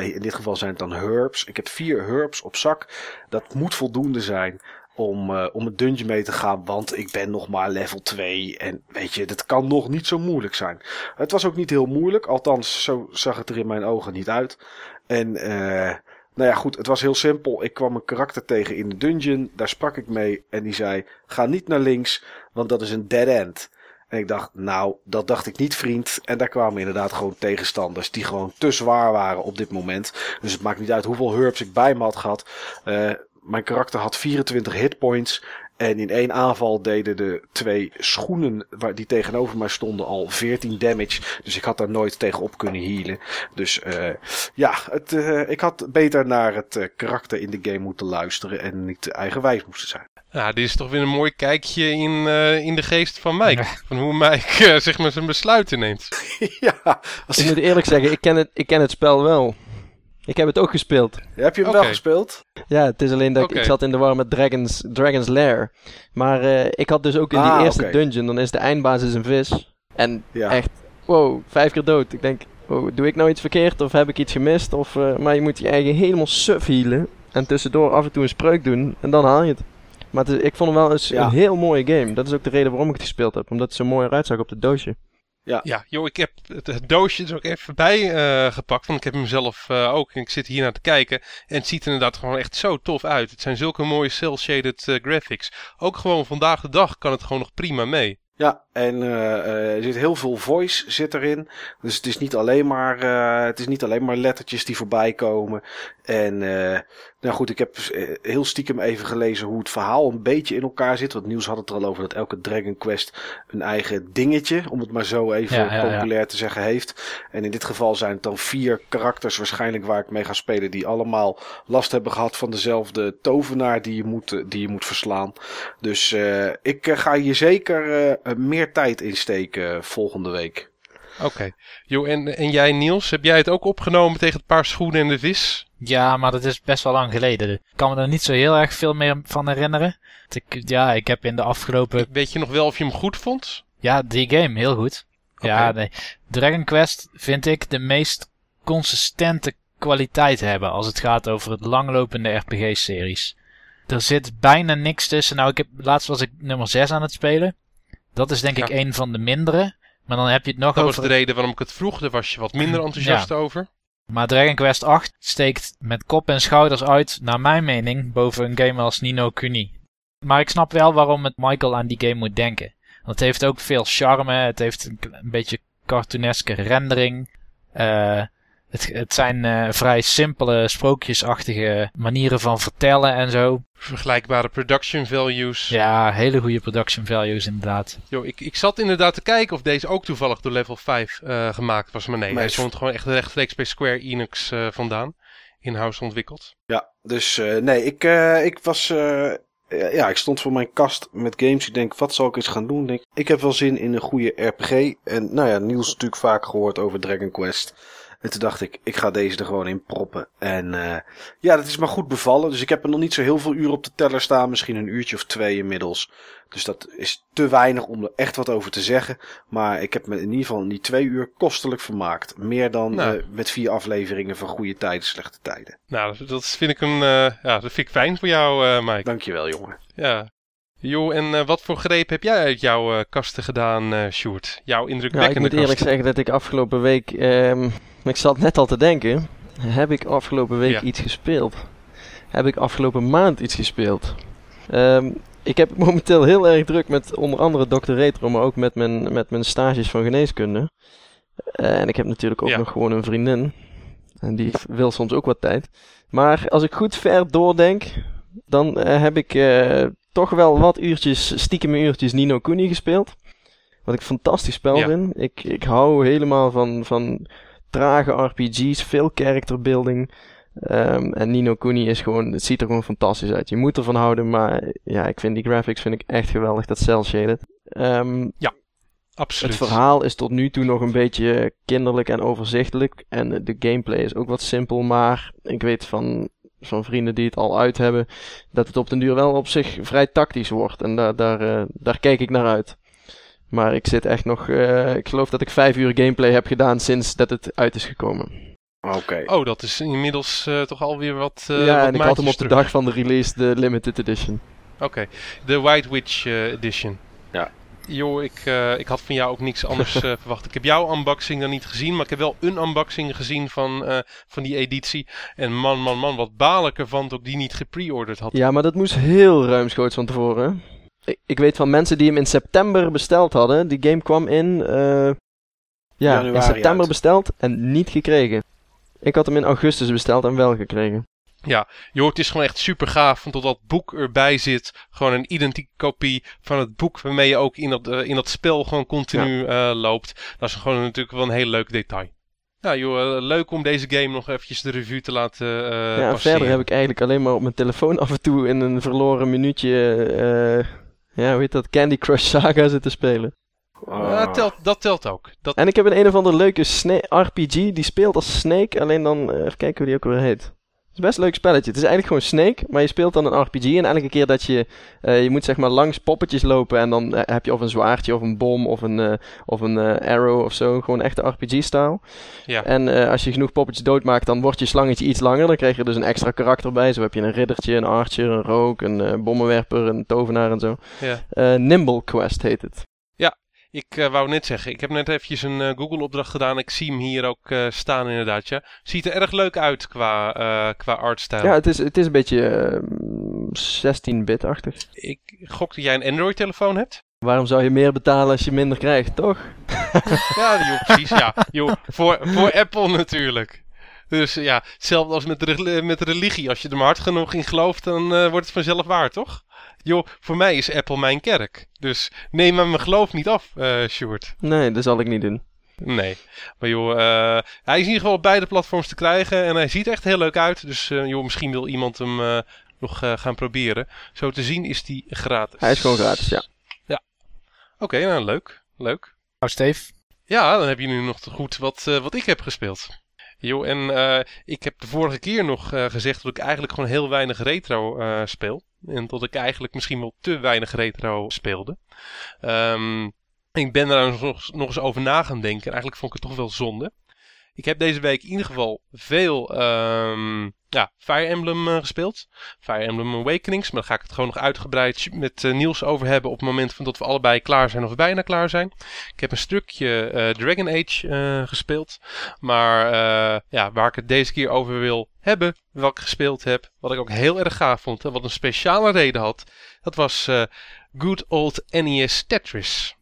in dit geval zijn het dan herbs. Ik heb vier herbs op zak. Dat moet voldoende zijn om, uh, om een dungeon mee te gaan, want ik ben nog maar level 2 en weet je, dat kan nog niet zo moeilijk zijn. Het was ook niet heel moeilijk, althans zo zag het er in mijn ogen niet uit. En uh, nou ja, goed, het was heel simpel. Ik kwam een karakter tegen in de dungeon, daar sprak ik mee en die zei, ga niet naar links, want dat is een dead end. En ik dacht, nou, dat dacht ik niet, vriend. En daar kwamen inderdaad gewoon tegenstanders die gewoon te zwaar waren op dit moment. Dus het maakt niet uit hoeveel herbs ik bij me had gehad. Uh, mijn karakter had 24 hitpoints. En in één aanval deden de twee schoenen die tegenover mij stonden al 14 damage. Dus ik had daar nooit tegen op kunnen healen. Dus uh, ja, het, uh, ik had beter naar het uh, karakter in de game moeten luisteren en niet eigenwijs moesten zijn. Ja, dit is toch weer een mooi kijkje in, in de geest van Mike. Van hoe Mike zeg maar zijn besluiten neemt. ja, als ik moet eerlijk zeggen, ik ken, het, ik ken het spel wel. Ik heb het ook gespeeld. Ja, heb je hem okay. wel gespeeld? Ja, het is alleen dat okay. ik, ik zat in de war met Dragon's, Dragon's Lair. Maar uh, ik had dus ook in ah, die eerste okay. dungeon, dan is de eindbasis een vis. En ja. echt, wow, vijf keer dood. Ik denk, wow, doe ik nou iets verkeerd of heb ik iets gemist? Of, uh, maar je moet je eigen helemaal suf healen. En tussendoor af en toe een spreuk doen en dan haal je het. Maar het is, ik vond hem wel eens ja. een heel mooie game. Dat is ook de reden waarom ik het gespeeld heb. Omdat het zo mooi eruit zag op het doosje. Ja. ja, joh, ik heb het, het doosje er ook even bij uh, gepakt. Want ik heb hem zelf uh, ook. En ik zit hier naar te kijken. En het ziet er inderdaad gewoon echt zo tof uit. Het zijn zulke mooie cel-shaded uh, graphics. Ook gewoon vandaag de dag kan het gewoon nog prima mee. Ja, en uh, er zit heel veel voice zit erin. Dus het is niet alleen maar, uh, het is niet alleen maar lettertjes die voorbij komen. En uh, nou goed, ik heb heel stiekem even gelezen hoe het verhaal een beetje in elkaar zit. Want Nieuws had het er al over dat elke Dragon Quest een eigen dingetje, om het maar zo even ja, ja, populair ja. te zeggen, heeft. En in dit geval zijn het dan vier karakters waarschijnlijk waar ik mee ga spelen. Die allemaal last hebben gehad van dezelfde tovenaar die je moet, die je moet verslaan. Dus ik ga hier zeker meer tijd insteken volgende week. Oké. Jo, en, en jij Niels, heb jij het ook opgenomen tegen het paar schoenen en de vis? Ja, maar dat is best wel lang geleden. Ik kan me er niet zo heel erg veel meer van herinneren. Ik, ja, ik heb in de afgelopen... Weet je nog wel of je hem goed vond? Ja, die game, heel goed. Ja, nee. Dragon Quest vind ik de meest consistente kwaliteit hebben als het gaat over het langlopende RPG-series. Er zit bijna niks tussen. Nou, ik heb, laatst was ik nummer 6 aan het spelen. Dat is denk ik een van de mindere. Maar dan heb je het nog Dat was over... de reden waarom ik het vroeg. Daar was je wat minder enthousiast over. Maar Dragon Quest 8 steekt met kop en schouders uit, naar mijn mening, boven een game als Nino Kuni. Maar ik snap wel waarom het Michael aan die game moet denken. Want het heeft ook veel charme, het heeft een beetje cartooneske rendering. Eh, het, het zijn eh, vrij simpele, sprookjesachtige manieren van vertellen en zo. Vergelijkbare production values. Ja, hele goede production values inderdaad. Yo, ik, ik zat inderdaad te kijken of deze ook toevallig door Level 5 eh, gemaakt was. Maar nee, Maar hij stond gewoon echt rechtstreeks bij Square Enix eh, vandaan. In-house ontwikkeld. Ja, dus eh, nee, ik, eh, ik was. eh, ja, ik stond voor mijn kast met games. Ik denk, wat zal ik eens gaan doen? Ik Denk, ik heb wel zin in een goede RPG. En nou ja, Niels natuurlijk vaak gehoord over Dragon Quest. En toen dacht ik, ik ga deze er gewoon in proppen. En eh, ja, dat is maar goed bevallen. Dus ik heb er nog niet zo heel veel uur op de teller staan. Misschien een uurtje of twee inmiddels. Dus dat is te weinig om er echt wat over te zeggen. Maar ik heb me in ieder geval in die twee uur kostelijk vermaakt. Meer dan Nou. eh, met vier afleveringen van goede tijden, slechte tijden. Nou, dat, vind ik een, eh, ja, dat vind ik fijn voor jou, Mike. Dankjewel, jongen. Ja. Jo, en eh, wat voor greep heb jij uit jouw eh, kasten gedaan, eh Sjoerd? Jouw Ja, ik indrukwekkende moet eerlijk zeggen dat ik afgelopen week... ehm, ik zat net al te denken. Heb ik afgelopen week Ja. iets gespeeld? Heb ik afgelopen maand iets gespeeld? Ehm, ik heb momenteel heel erg druk met onder andere Dr. Retro, maar ook met mijn, met mijn stages van geneeskunde. En ik heb natuurlijk ook Ja. nog gewoon een vriendin. En die wil soms ook wat tijd. Maar als ik goed ver doordenk, dan heb ik toch wel wat uurtjes, stiekem uurtjes Nino Kuni gespeeld. Wat ik fantastisch spel Ja. vind. Ik, ik hou helemaal van, van trage RPG's, veel character building. Ehm, en Nino Kuni is gewoon, het ziet er gewoon fantastisch uit. Je moet ervan houden, maar ja, ik vind die graphics vind ik echt geweldig, dat cel shaded. Ehm, Absoluut. het verhaal is tot nu toe nog een beetje kinderlijk en overzichtelijk. En de gameplay is ook wat simpel, maar ik weet van, van vrienden die het al uit hebben, dat het op den duur wel op zich vrij tactisch wordt. En daar, daar, eh, daar kijk ik naar uit. Maar ik zit echt nog, eh, ik geloof dat ik vijf uur gameplay heb gedaan sinds dat het uit is gekomen. Oké. Oh, dat is inmiddels eh, toch alweer wat. eh, ja, wat en ik had hem op de dag van de release, de limited edition. Oké, de White Witch eh, Edition. Ja. Joh, ik, eh, ik had van jou ook niks anders eh, verwacht. Ik heb jouw unboxing dan niet gezien, maar ik heb wel een unboxing gezien van, eh, van die editie. En man, man, man, wat baal ik ervan dat ik die niet gepreorderd had. Ja, maar dat moest heel ruimschoots van tevoren. Ik, ik weet van mensen die hem in september besteld hadden. Die game kwam in, eh, ja, in september uit. besteld en niet gekregen. Ik had hem in augustus besteld en wel gekregen. Joh, het is gewoon echt super gaaf, want dat boek erbij zit. Gewoon een identieke kopie van het boek waarmee je ook in dat, eh, in dat spel gewoon continu eh, loopt. Dat is gewoon natuurlijk wel een heel leuk detail. Ja, joh, eh, leuk om deze game nog eventjes de revue te laten eh ja, passeren. verder heb ik eigenlijk alleen maar op mijn telefoon af en toe in een verloren minuutje, ja, hoe heet dat, Candy Crush Saga zitten spelen. Ja, telt, dat telt ook. Dat, En ik heb een een of andere leuke RPG, die speelt als Snake, alleen dan, even kijken hoe die ook weer heet. Het is best een leuk spelletje. Het is eigenlijk gewoon Snake, maar je speelt dan een RPG. En elke keer dat je, eh, je moet zeg maar langs poppetjes lopen en dan eh, heb je of een zwaardje of een bom of een, eh, of een arrow of zo. Gewoon echte RPG-stijl. Ja. En als je genoeg poppetjes doodmaakt, dan wordt je slangetje iets langer. Dan krijg je dus een extra karakter bij. Zo heb je een riddertje, een archer, een rook, een bommenwerper, een tovenaar en zo. ja. Nimble Quest heet het. Ik eh, wou net zeggen, ik heb net eventjes een eh, Google-opdracht gedaan. Ik zie hem hier ook eh, staan inderdaad, ja. Ziet er erg leuk uit qua, eh, qua artstijl. Ja, het is, het is een beetje eh, 16-bit-achtig. Ik gok dat jij een Android-telefoon hebt. Waarom zou je meer betalen als je minder krijgt, toch? Ja, joh, precies, ja. Joh, voor, voor Apple natuurlijk. Dus ja, hetzelfde als met, met religie. Als je er maar hard genoeg in gelooft, dan eh, wordt het vanzelf waar, toch? Joh, voor mij is Apple mijn kerk. Dus neem me mijn geloof niet af, eh Sjoerd. Nee, dat zal ik niet doen. Nee. Maar joh, eh, hij is in ieder geval op beide platforms te krijgen. En hij ziet er echt heel leuk uit. Dus eh, joh, misschien wil iemand hem eh, nog eh, gaan proberen. Zo te zien is die gratis. Hij is gewoon gratis, ja. Oké, nou leuk. Leuk. Nou, Steve, Ja, dan heb je nu nog te goed wat, eh, wat ik heb gespeeld. Jo, en eh, ik heb de vorige keer nog eh, gezegd dat ik eigenlijk gewoon heel weinig retro eh, speel. En dat ik eigenlijk misschien wel te weinig retro speelde. Ehm, ik ben daar nog, nog eens over na gaan denken. En eigenlijk vond ik het toch wel zonde. Ik heb deze week in ieder geval veel ehm, ja, Fire Emblem eh, gespeeld. Fire Emblem Awakenings. Maar daar ga ik het gewoon nog uitgebreid met eh, Niels over hebben op het moment van dat we allebei klaar zijn of bijna klaar zijn. Ik heb een stukje eh, Dragon Age gespeeld. Maar ja, waar ik het deze keer over wil hebben, wat ik gespeeld heb, wat ik ook heel erg gaaf vond en wat een speciale reden had, dat was Good Old NES Tetris.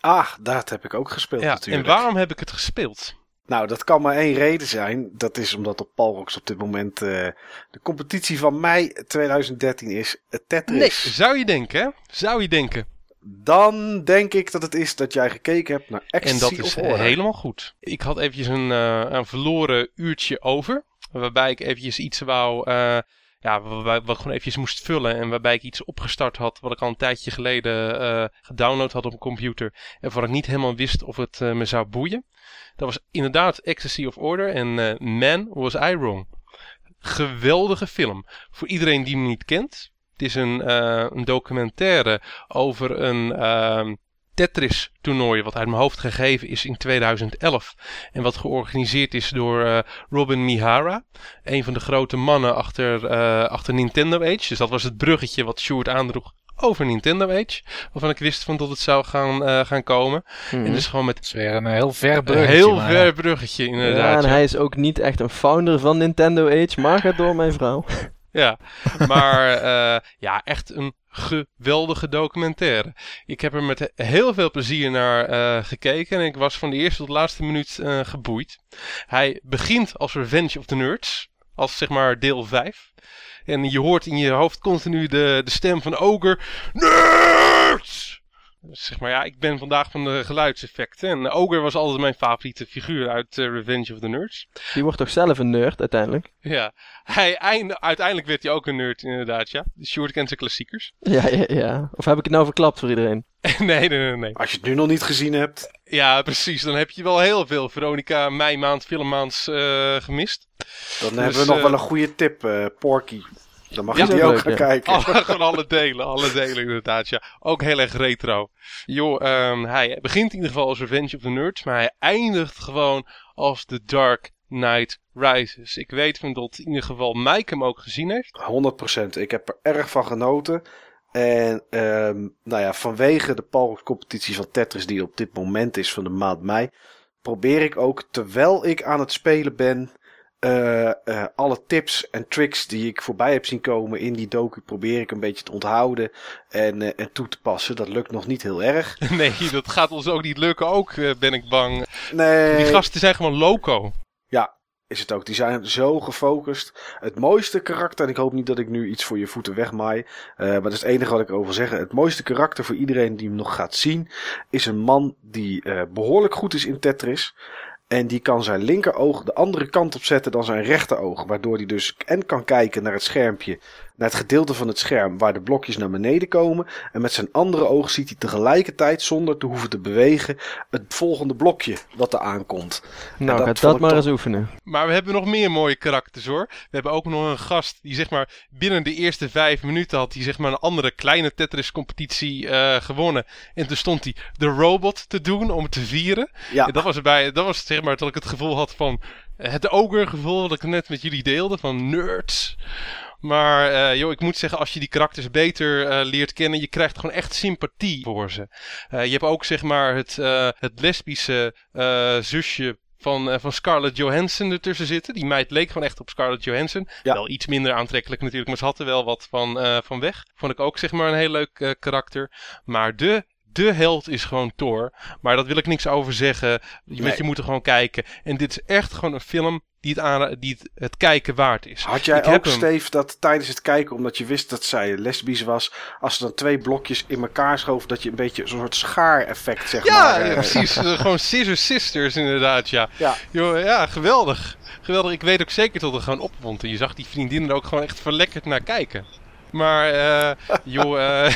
Ah, dat heb ik ook gespeeld Ja, en natuurlijk. waarom heb ik het gespeeld? Nou, dat kan maar één reden zijn. Dat is omdat op Palrox op dit moment eh, de competitie van mei 2013 is. Het Tetris. Nee, zou je denken, hè? Zou je denken. Dan denk ik dat het is dat jij gekeken hebt naar En Ecstasy dat is helemaal goed. Ik had eventjes een, eh, een verloren uurtje over. Waarbij ik eventjes iets wou... ja, wat ik gewoon eventjes moest vullen. En waarbij ik iets opgestart had. Wat ik al een tijdje geleden eh, gedownload had op een computer. En waarvan ik niet helemaal wist of het eh, me zou boeien. Dat was inderdaad Ecstasy of Order. En eh, man, was I wrong. Geweldige film. Voor iedereen die hem niet kent. Het is een, een documentaire over een ehm, Tetris toernooi. Wat uit mijn hoofd gegeven is in 2011. En wat georganiseerd is door eh, Robin Mihara. Een van de grote mannen achter, eh, achter Nintendo Age. Dus dat was het bruggetje wat Sjoerd aandroeg over Nintendo Age. Waarvan ik wist van dat het zou gaan, eh, gaan komen. En dus gewoon met Dat is weer een heel ver een bruggetje. heel maar ver bruggetje ja, inderdaad. en ja. hij is ook niet echt een founder van Nintendo Age, maar gaat door mijn vrouw. Ja, maar eh, ja, echt een geweldige documentaire. Ik heb er met heel veel plezier naar eh, gekeken en ik was van de eerste tot de laatste minuut eh, geboeid. Hij begint als Revenge of the Nerds, als zeg maar deel 5. En je hoort in je hoofd continu de, de stem van Ogre. Nerds! Dus zeg maar, ja, ik ben vandaag van de geluidseffecten. En Ogre was altijd mijn favoriete figuur uit eh, Revenge of the Nerds. Die wordt toch zelf een nerd uiteindelijk? Ja, hij einde, uiteindelijk werd hij ook een nerd inderdaad, ja. Short kent zijn klassiekers. Ja, ja, ja. Of heb ik het nou verklapt voor iedereen? nee, nee, nee, nee. Als je het nu nog niet gezien hebt. Ja, precies. Dan heb je wel heel veel Veronica mei maand filmmaands eh gemist. Dan Dus, hebben we nog eh, wel een goede tip, eh, Porky. Dan mag Ja, je die ook gaan ja. kijken. Alle, gewoon alle delen, alle delen inderdaad, ja. Ook heel erg retro. Joh, ehm, hij begint in ieder geval als Revenge of the Nerds, maar hij eindigt gewoon als The Dark Knight Rises. Ik weet van dat in ieder geval Mike hem ook gezien heeft. 100%. Ik heb er erg van genoten. En ehm, nou ja, vanwege de Palrox-competitie van Tetris die op dit moment is van de maand mei, probeer ik ook terwijl ik aan het spelen ben, eh, eh, alle tips en tricks die ik voorbij heb zien komen in die docu, probeer ik een beetje te onthouden en, eh, en toe te passen. Dat lukt nog niet heel erg. Nee, dat gaat ons ook niet lukken, ook ben ik bang. Nee. Die gasten zijn gewoon loco. Ja, is het ook. Die zijn zo gefocust. Het mooiste karakter, en ik hoop niet dat ik nu iets voor je voeten wegmaai, eh, maar dat is het enige wat ik over wil zeggen. Het mooiste karakter voor iedereen die hem nog gaat zien, is een man die eh, behoorlijk goed is in Tetris. En die kan zijn linkeroog de andere kant op zetten dan zijn rechteroog. Waardoor hij dus en kan kijken naar het schermpje, naar het gedeelte van het scherm waar de blokjes naar beneden komen. En met zijn andere oog ziet hij tegelijkertijd, zonder te hoeven te bewegen, het volgende blokje wat er aankomt. Nou, dat dat maar eens oefenen. Maar we hebben nog meer mooie karakters hoor. We hebben ook nog een gast die zeg maar binnen de eerste vijf minuten had hij zeg maar een andere kleine Tetris competitie eh, gewonnen. En toen stond hij de robot te doen om het te vieren. Ja, En dat was erbij, dat was zeg maar dat ik het gevoel had van eh, het ogre gevoel dat ik net met jullie deelde van nerds. Maar eh, joh, ik moet zeggen, als je die karakters beter eh, leert kennen, je krijgt gewoon echt sympathie voor ze. Eh, je hebt ook zeg maar het, het lesbische zusje van, van Scarlett Johansson ertussen zitten. Die meid leek gewoon echt op Scarlett Johansson. Ja. Wel iets minder aantrekkelijk natuurlijk, maar ze had er wel wat van, van weg. Vond ik ook zeg maar een heel leuk karakter. Maar de, de held is gewoon Thor. Maar dat wil ik niks over zeggen. Je, Nee. je moet er gewoon kijken. En dit is echt gewoon een film die het, aan, die het, het kijken waard is. Had jij Ik ook. Steve, dat tijdens het kijken, omdat je wist dat zij lesbisch was, als ze dan twee blokjes in elkaar schoof, dat je een beetje zo'n soort schaar-effect, zeg Ja, maar. ja, eh, precies. Eh, gewoon Scissor Sisters inderdaad, ja. Ja. Ja, geweldig. Geweldig. Ik weet ook zeker dat het gewoon opvond. En je zag die vriendinnen er ook gewoon echt verlekkerd naar kijken. Maar, eh joh,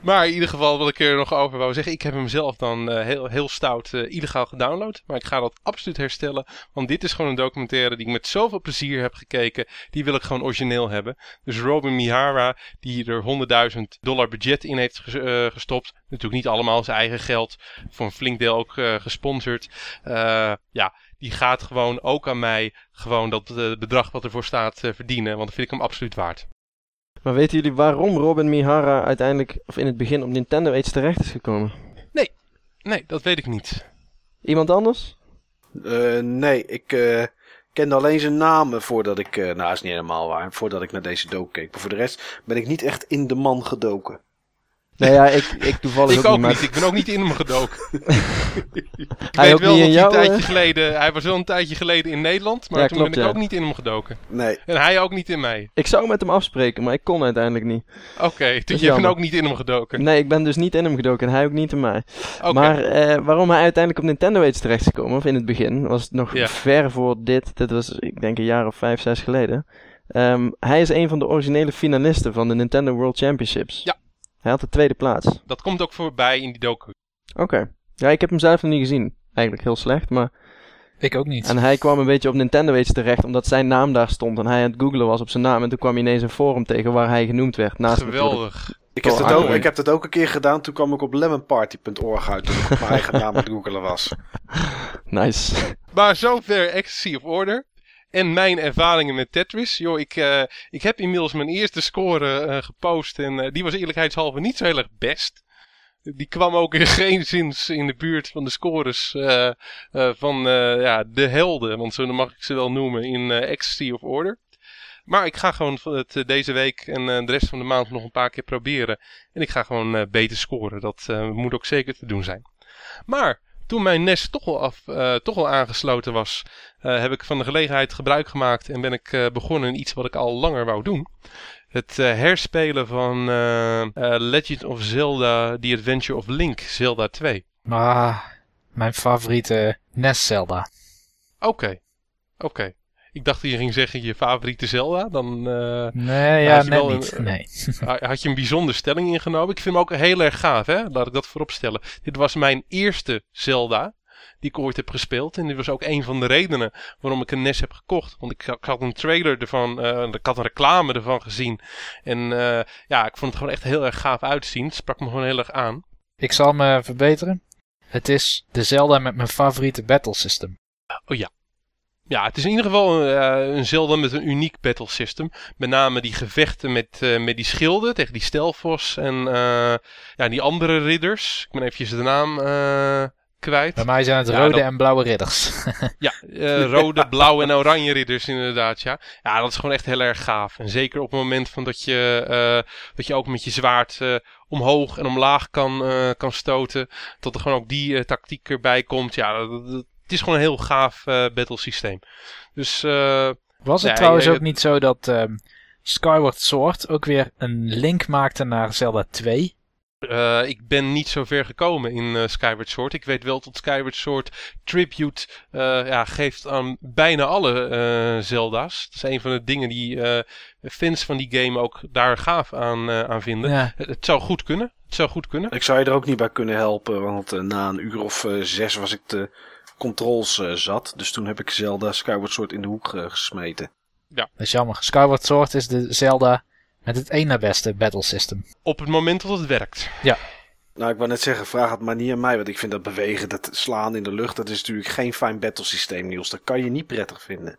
Maar in ieder geval wat ik er nog over wou zeggen. Ik heb hem zelf dan eh, heel, heel stout eh, illegaal gedownload. Maar ik ga dat absoluut herstellen. Want dit is gewoon een documentaire die ik met zoveel plezier heb gekeken. Die wil ik gewoon origineel hebben. Dus Robin Mihara, die er 100.000 dollar budget in heeft eh, gestopt. Natuurlijk niet allemaal zijn eigen geld. Voor een flink deel ook gesponsord. Ja, die gaat gewoon ook aan mij gewoon dat bedrag wat ervoor staat verdienen. Want dan vind ik hem absoluut waard. Maar weten jullie waarom Robin Mihara uiteindelijk, of in het begin, op Nintendo Age terecht is gekomen? Nee, dat weet ik niet. Iemand anders? Eh, nee, ik eh, kende alleen zijn namen voordat ik... eh nou, is niet helemaal waar. Voordat ik naar deze dook keek. Maar voor de rest ben ik niet echt in de man gedoken. Nou ja, ik, ik toevallig Ik ook, ook niet. maar- niet. Ik ben ook niet in hem gedoken. ik Hij weet ook wel niet dat in hij een tijdje eh? geleden... Hij was wel een tijdje geleden in Nederland. Maar Ja, toen klopt, ben ik ja. ook niet in hem gedoken. Nee. En hij ook niet in mij. Ik zou met hem afspreken, maar ik kon uiteindelijk niet. Oké, toen is je bent ook niet in hem gedoken. Nee, ik ben dus niet in hem gedoken en hij ook niet in mij. Oké. Maar eh, waarom hij uiteindelijk op Nintendo Age terecht is gekomen, of in het begin, was het nog Ja. ver voor dit. Dit was, ik denk, een jaar of vijf, zes geleden. Ehm, hij is een van de originele finalisten van de Nintendo World Championships. Ja. Hij had de tweede plaats. Dat komt ook voorbij in die docu. Oké. Ja, ik heb hem zelf nog niet gezien. Eigenlijk heel slecht, maar... Ik ook niet. En hij kwam een beetje op Nintendo Age terecht, omdat zijn naam daar stond. En hij aan het googlen was op zijn naam. En toen kwam hij ineens een forum tegen waar hij genoemd werd. Naast Geweldig. Ik heb, dat ook, ik heb dat ook een keer gedaan. Toen kwam ik op lemonparty.org uit. Toen ik mijn eigen naam aan het googelen was. Nice. Maar zover Ecstasy of Order. En mijn ervaringen met Tetris. Joh, ik, eh, ik heb inmiddels mijn eerste score eh, gepost. En eh, die was eerlijkheidshalve niet zo heel erg best. Die kwam ook in geen zins in de buurt van de scores van ja, de helden. Want zo mag ik ze wel noemen in Ecstasy of Order. Maar ik ga gewoon het, deze week en de rest van de maand nog een paar keer proberen. En ik ga gewoon beter scoren. Dat moet ook zeker te doen zijn. Maar toen mijn NES toch al, af, eh, toch aangesloten was, eh, heb ik van de gelegenheid gebruik gemaakt en ben ik eh, begonnen in iets wat ik al langer wou doen. Het herspelen van Legend of Zelda The Adventure of Link, Zelda 2. Ah, mijn favoriete NES Zelda. Oké, oké. Ik dacht dat je ging zeggen je favoriete Zelda. Dan eh, Nee, Ja, net wel een- niet. Nee. had je een bijzondere stelling ingenomen. Ik vind hem ook heel erg gaaf, hè? laat ik dat voorop stellen. Dit was mijn eerste Zelda die ik ooit heb gespeeld. En dit was ook een van de redenen waarom ik een NES heb gekocht. Want ik, ik had een trailer ervan, eh, ik had een reclame ervan gezien. En eh, ja, ik vond het gewoon echt heel erg gaaf uitzien. Het sprak me gewoon heel erg aan. Ik zal me verbeteren. Het is de Zelda met mijn favoriete battle system. Ja, het is in ieder geval eh, een Zelda met een uniek battle system. Met name die gevechten met, eh, met die schilden tegen die Stelvos en eh, ja, die andere ridders. Ik ben eventjes de naam kwijt. Bij mij zijn het Ja, rode dat- en blauwe ridders. Ja, rode, blauwe en oranje ridders inderdaad, ja. Ja, dat is gewoon echt heel erg gaaf. En zeker op het moment van dat je, dat je ook met je zwaard omhoog en omlaag kan, kan stoten. Dat er gewoon ook die tactiek erbij komt. Ja, dat- dat- het is gewoon een heel gaaf eh battle systeem. Dus eh, Was het Ja, trouwens ook niet zo dat ehm, Skyward Sword ook weer een link maakte naar Zelda 2? eh, ik ben niet zo ver gekomen in eh, Skyward Sword. Ik weet wel dat Skyward Sword tribute eh, ja, geeft aan bijna alle eh, Zelda's. Dat is een van de dingen die eh, fans van die game ook daar gaaf aan, eh, aan vinden. Ja. Het, het zou goed kunnen. Het zou goed kunnen. Ik zou je er ook niet bij kunnen helpen. Want na een uur of eh, zes was ik de controls eh, zat. Dus toen heb ik Zelda Skyward Sword in de hoek eh, gesmeten. Dat is jammer. Skyward Sword is de Zelda met het één na beste battle system. Op het moment dat het werkt. Nou, ik wou net zeggen, vraag het maar niet aan mij. Want ik vind dat bewegen, dat slaan in de lucht, dat is natuurlijk geen fijn battlesysteem, Niels. Dat kan je niet prettig vinden.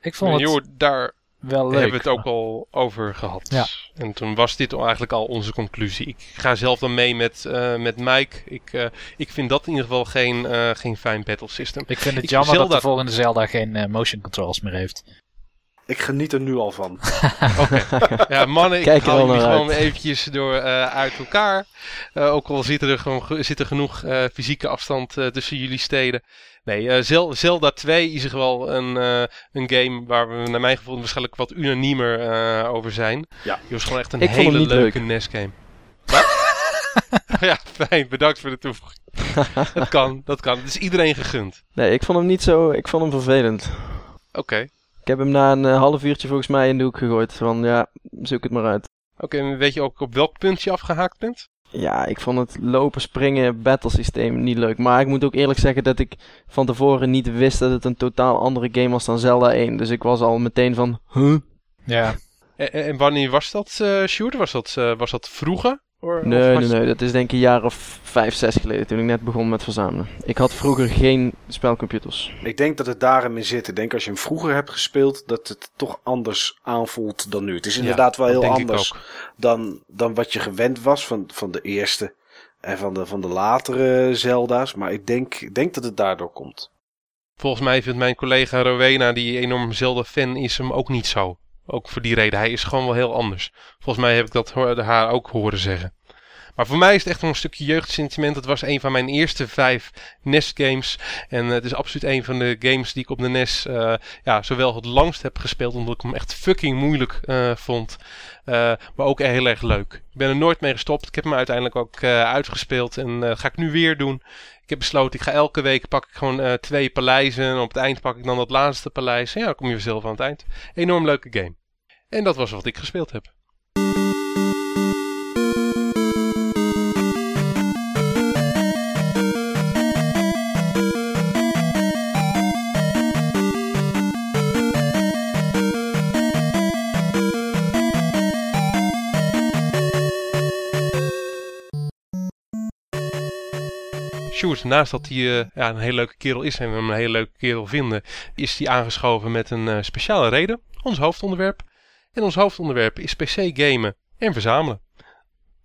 Ik vond het joh, daar wel leuk. hebben we het ook al over gehad. Ja. En toen was dit eigenlijk al onze conclusie. Ik ga zelf dan mee met, eh, met Mike. Ik, eh, ik vind dat in ieder geval geen, eh, geen fijn battle system. Ik vind het Ik- jammer dat de volgende Zelda geen motion controls meer heeft. Ik geniet er nu al van. Oké. Ja, mannen, ik Kijk haal al jullie gewoon uit. eventjes door eh, uit elkaar. Eh, ook al zit er, gewoon, ge- zit er genoeg eh, fysieke afstand eh, tussen jullie steden. Nee, eh, Zel- Zelda 2 is wel een, eh, een game waar we naar mijn gevoel waarschijnlijk wat unaniemer eh, over zijn. Ja. Die was gewoon echt een Ik hele leuke leuk. NES-game. Wat? ja, fijn. Bedankt voor de toevoeging. dat kan, dat kan. Het is iedereen gegund. Nee, ik vond hem niet zo... Ik vond hem vervelend. Oké. Ik heb hem na een half uurtje volgens mij in de hoek gegooid. Van ja, zoek het maar uit. Oké, en weet je ook op welk punt je afgehaakt bent? Ja, ik vond het lopen, springen, battle systeem niet leuk. Maar ik moet ook eerlijk zeggen dat ik van tevoren niet wist dat het een totaal andere game was dan Zelda 1. Dus ik was al meteen van, huh? Ja, En, wanneer was dat, Sjoerd? Was dat, eh, was dat vroeger? Or- Nee, nee, nee. Dat is denk ik een jaar of vijf, zes geleden toen ik net begon met verzamelen. Ik had vroeger geen spelcomputers. Ik denk dat het daarin in zit. Ik denk als je hem vroeger hebt gespeeld, dat het toch anders aanvoelt dan nu. Het is Ja, inderdaad wel heel denk ik anders ook. dan, dan wat je gewend was van, van de eerste en van de, van de latere Zelda's. Maar ik denk, ik denk dat het daardoor komt. Volgens mij vindt mijn collega Rowena, die enorm Zelda-fan is, hem ook niet zo. Ook voor die reden. Hij is gewoon wel heel anders. Volgens mij heb ik dat haar ook horen zeggen. Maar voor mij is het echt nog een stukje jeugdsentiment. Het was een van mijn eerste vijf NES-games. En eh, het is absoluut een van de games die ik op de NES eh, ja, zowel het langst heb gespeeld, omdat ik hem echt fucking moeilijk eh, vond. maar ook heel erg leuk. Ik ben er nooit mee gestopt. Ik heb hem uiteindelijk ook uitgespeeld. En dat ga ik nu weer doen. Ik heb besloten, ik ga elke week pak ik gewoon twee paleizen. En op het eind pak ik dan dat laatste paleis. En ja, dan kom je zelf aan het eind. Enorm leuke game. En dat was wat ik gespeeld heb. Sjoerd, naast dat hij eh, ja, een hele leuke kerel is en we hem een hele leuke kerel vinden, is hij aangeschoven met een eh, speciale reden. Ons hoofdonderwerp. En ons hoofdonderwerp is PC gamen en verzamelen.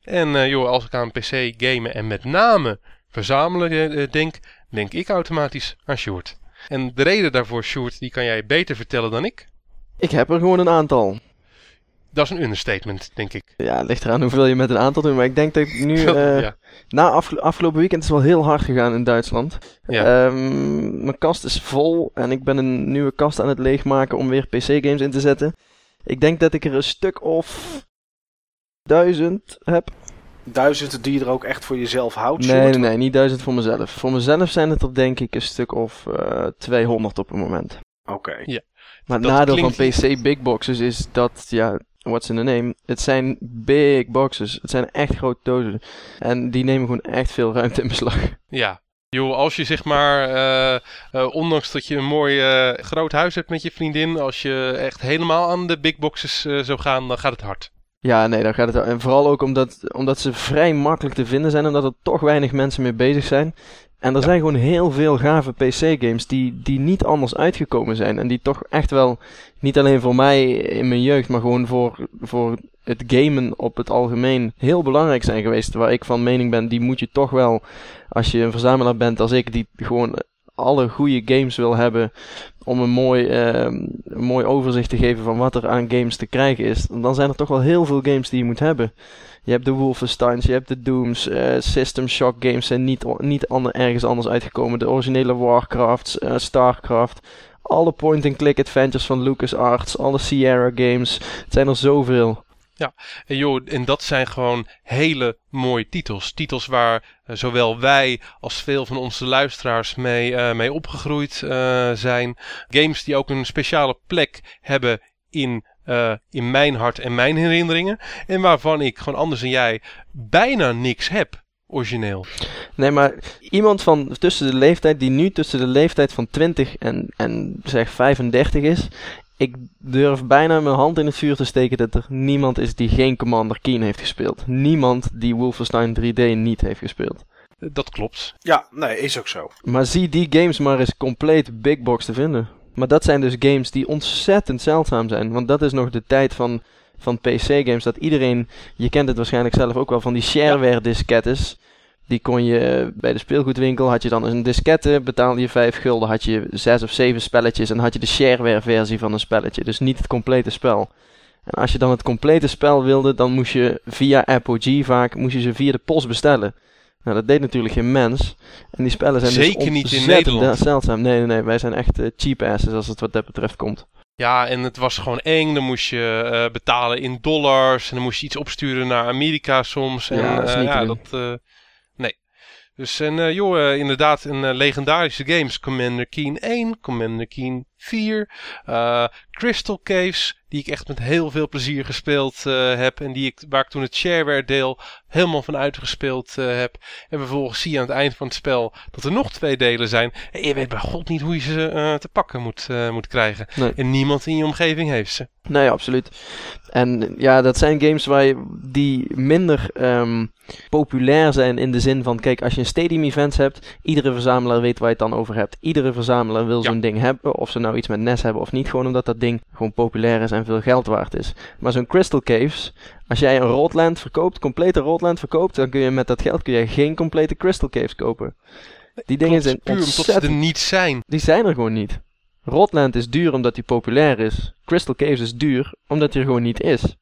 En eh, joh, als ik aan PC gamen en met name verzamelen eh, eh, denk, denk ik automatisch aan Sjoerd. En de reden daarvoor, Sjoerd, die kan jij beter vertellen dan ik. Ik heb er gewoon een aantal. Dat is een understatement, denk ik. Ja, het ligt eraan hoeveel je met een aantal doet. Maar ik denk dat ik nu... ja. Na afge- afgelopen weekend is het wel heel hard gegaan in Duitsland. Ja. Ehm, mijn kast is vol en ik ben een nieuwe kast aan het leegmaken om weer PC-games in te zetten. Ik denk dat ik er een stuk of duizend heb. Duizenden die je er ook echt voor jezelf houdt. Nee, nee, nee, niet duizend voor mezelf. Voor mezelf zijn het er denk ik een stuk of eh 200 op het moment. Oké. Maar het Dat nadeel van PC big boxes is dat, ja, what's in the name? Het zijn big boxes. Het zijn echt grote dozen. En die nemen gewoon echt veel ruimte in beslag. Ja. Joh, als je zeg maar, eh, eh, ondanks dat je een mooi eh, groot huis hebt met je vriendin, als je echt helemaal aan de big boxes zou gaan, dan gaat het hard. Ja, nee, dan gaat het. En vooral ook omdat, omdat ze vrij makkelijk te vinden zijn, omdat er toch weinig mensen mee bezig zijn. En er Ja. zijn gewoon heel veel gave PC-games die, die niet anders uitgekomen zijn. En die toch echt wel, niet alleen voor mij in mijn jeugd, maar gewoon voor, voor het gamen op het algemeen heel belangrijk zijn geweest. Waar ik van mening ben, die moet je toch wel, als je een verzamelaar bent als ik, die gewoon alle goede games wil hebben om een mooi, ehm, een mooi overzicht te geven van wat er aan games te krijgen is, dan zijn er toch wel heel veel games die je moet hebben. Je hebt de Wolfensteins, je hebt de Dooms, eh, System Shock games zijn niet, niet ander, ergens anders uitgekomen. De originele Warcrafts, eh, Starcraft, alle point-and-click adventures van LucasArts, alle Sierra games. Het zijn er zoveel. En joh, en dat zijn gewoon hele mooie titels. Titels waar eh, zowel wij als veel van onze luisteraars mee, eh, mee opgegroeid eh, zijn. Games die ook een speciale plek hebben in, in mijn hart en mijn herinneringen. En waarvan ik gewoon anders dan jij bijna niks heb. Origineel. Nee, maar iemand van tussen de leeftijd, die nu tussen de leeftijd van 20 en, en zeg 35 is. Ik durf bijna mijn hand in het vuur te steken dat er niemand is die geen Commander Keen heeft gespeeld. Niemand die Wolfenstein 3D niet heeft gespeeld. Dat klopt. Ja, nee, is ook zo. Maar zie die games maar eens compleet big box te vinden. Maar dat zijn dus games die ontzettend zeldzaam zijn. Want dat is nog de tijd van, van PC-games. Dat iedereen, je kent het waarschijnlijk zelf ook wel, van die shareware diskettes. Die kon je bij de speelgoedwinkel, had je dan een diskette, betaalde je 5 gulden, had je 6 of 7 spelletjes en had je de shareware versie van een spelletje. Dus niet het complete spel. En als je dan het complete spel wilde, dan moest je via Apogee vaak, moest je ze via de post bestellen. Nou, dat deed natuurlijk geen mens. En die spellen zijn Zeker dus niet in Nederland. zeldzaam. Nee, nee, nee. Wij zijn echt eh, cheap asses als het wat dat betreft komt. Ja, en het was gewoon eng. Dan moest je eh, betalen in dollars. En dan moest je iets opsturen naar Amerika soms. En, Ja, dat is eh, niet te ja, dat. Dus en eh, joh, eh, inderdaad een eh, legendarische games. Commander Keen 1, Commander Keen 4, eh, Crystal Caves, die ik echt met heel veel plezier gespeeld eh, heb. En die ik, waar ik toen het shareware deel helemaal van uitgespeeld eh, heb. En vervolgens zie je aan het eind van het spel dat er nog twee delen zijn. En je weet bij god niet hoe je ze te pakken moet, moet krijgen. Nee. En niemand in je omgeving heeft ze. Nee, absoluut. En ja, dat zijn games waar je, die minder ehm, populair zijn in de zin van, kijk, als je een stadium event hebt, iedere verzamelaar weet waar je het dan over hebt. Iedere verzamelaar wil Ja. zo'n ding hebben, of ze nou iets met NES hebben of niet, gewoon omdat dat ding gewoon populair is en veel geld waard is. Maar zo'n Crystal Caves, als jij een Roadland verkoopt, complete Roadland verkoopt, dan kun je met dat geld kun je geen complete Crystal Caves kopen. Die dingen zijn puur omdat ze er niet zijn. die zijn er gewoon niet. Rotland is duur omdat hij populair is. Crystal Caves is duur omdat hij er gewoon niet is.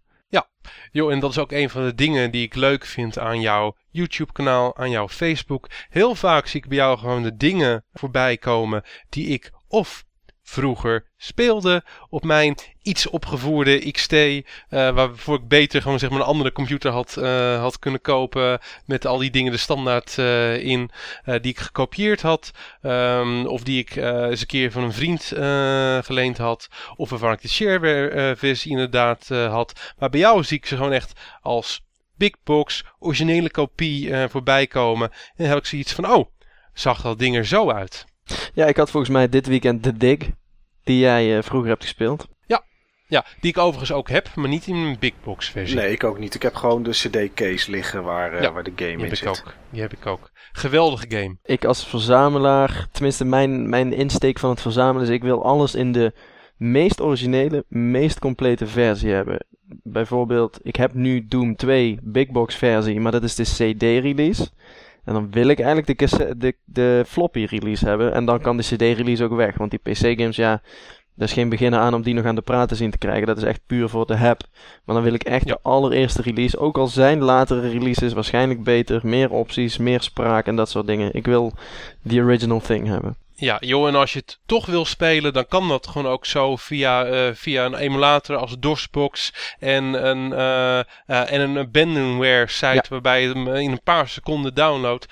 Jo, en dat is ook een van de dingen die ik leuk vind aan jouw YouTube-kanaal, aan jouw Facebook. Heel vaak zie ik bij jou gewoon de dingen voorbij komen die ik of vroeger speelde op mijn iets opgevoerde XT, eh, waarvoor ik beter gewoon zeg maar een andere computer had, eh, had kunnen kopen met al die dingen de standaard eh, in, die ik gekopieerd had, ehm, of die ik eens een keer van een vriend geleend had, of waarvan ik de shareware versie inderdaad had. Maar bij jou zie ik ze gewoon echt als big box, originele kopie voorbij komen. En dan heb ik zoiets van, oh, zag dat ding er zo uit? Ja, ik had volgens mij dit weekend The Dig, die jij eh, vroeger hebt gespeeld. Ja, die ik overigens ook heb, maar niet in een big box versie. Nee, ik ook niet. Ik heb gewoon de CD-case liggen waar, eh, Ja, waar de game die in heb ik ook. Die heb ik ook. Geweldige game. Ik als verzamelaar, tenminste mijn, mijn insteek van het verzamelen is, ik wil alles in de meest originele, meest complete versie hebben. Bijvoorbeeld, ik heb nu Doom 2 Big Box versie, maar dat is de CD-release. En dan wil ik eigenlijk de, cassette- de, de floppy release hebben. En dan kan de CD-release ook weg. Want die PC-games, ja, daar is geen beginnen aan om die nog aan de praat te zien te krijgen. Dat is echt puur voor de heb. Maar dan wil ik echt Ja. de allereerste release. Ook al zijn latere releases waarschijnlijk beter. Meer opties, meer spraak en dat soort dingen. Ik wil the original thing hebben. Ja, joh, en als je het toch wil spelen, dan kan dat gewoon ook zo via, eh, via een emulator als DOSBox en een, eh, en een abandonware site Ja. waarbij je hem in een paar seconden downloadt.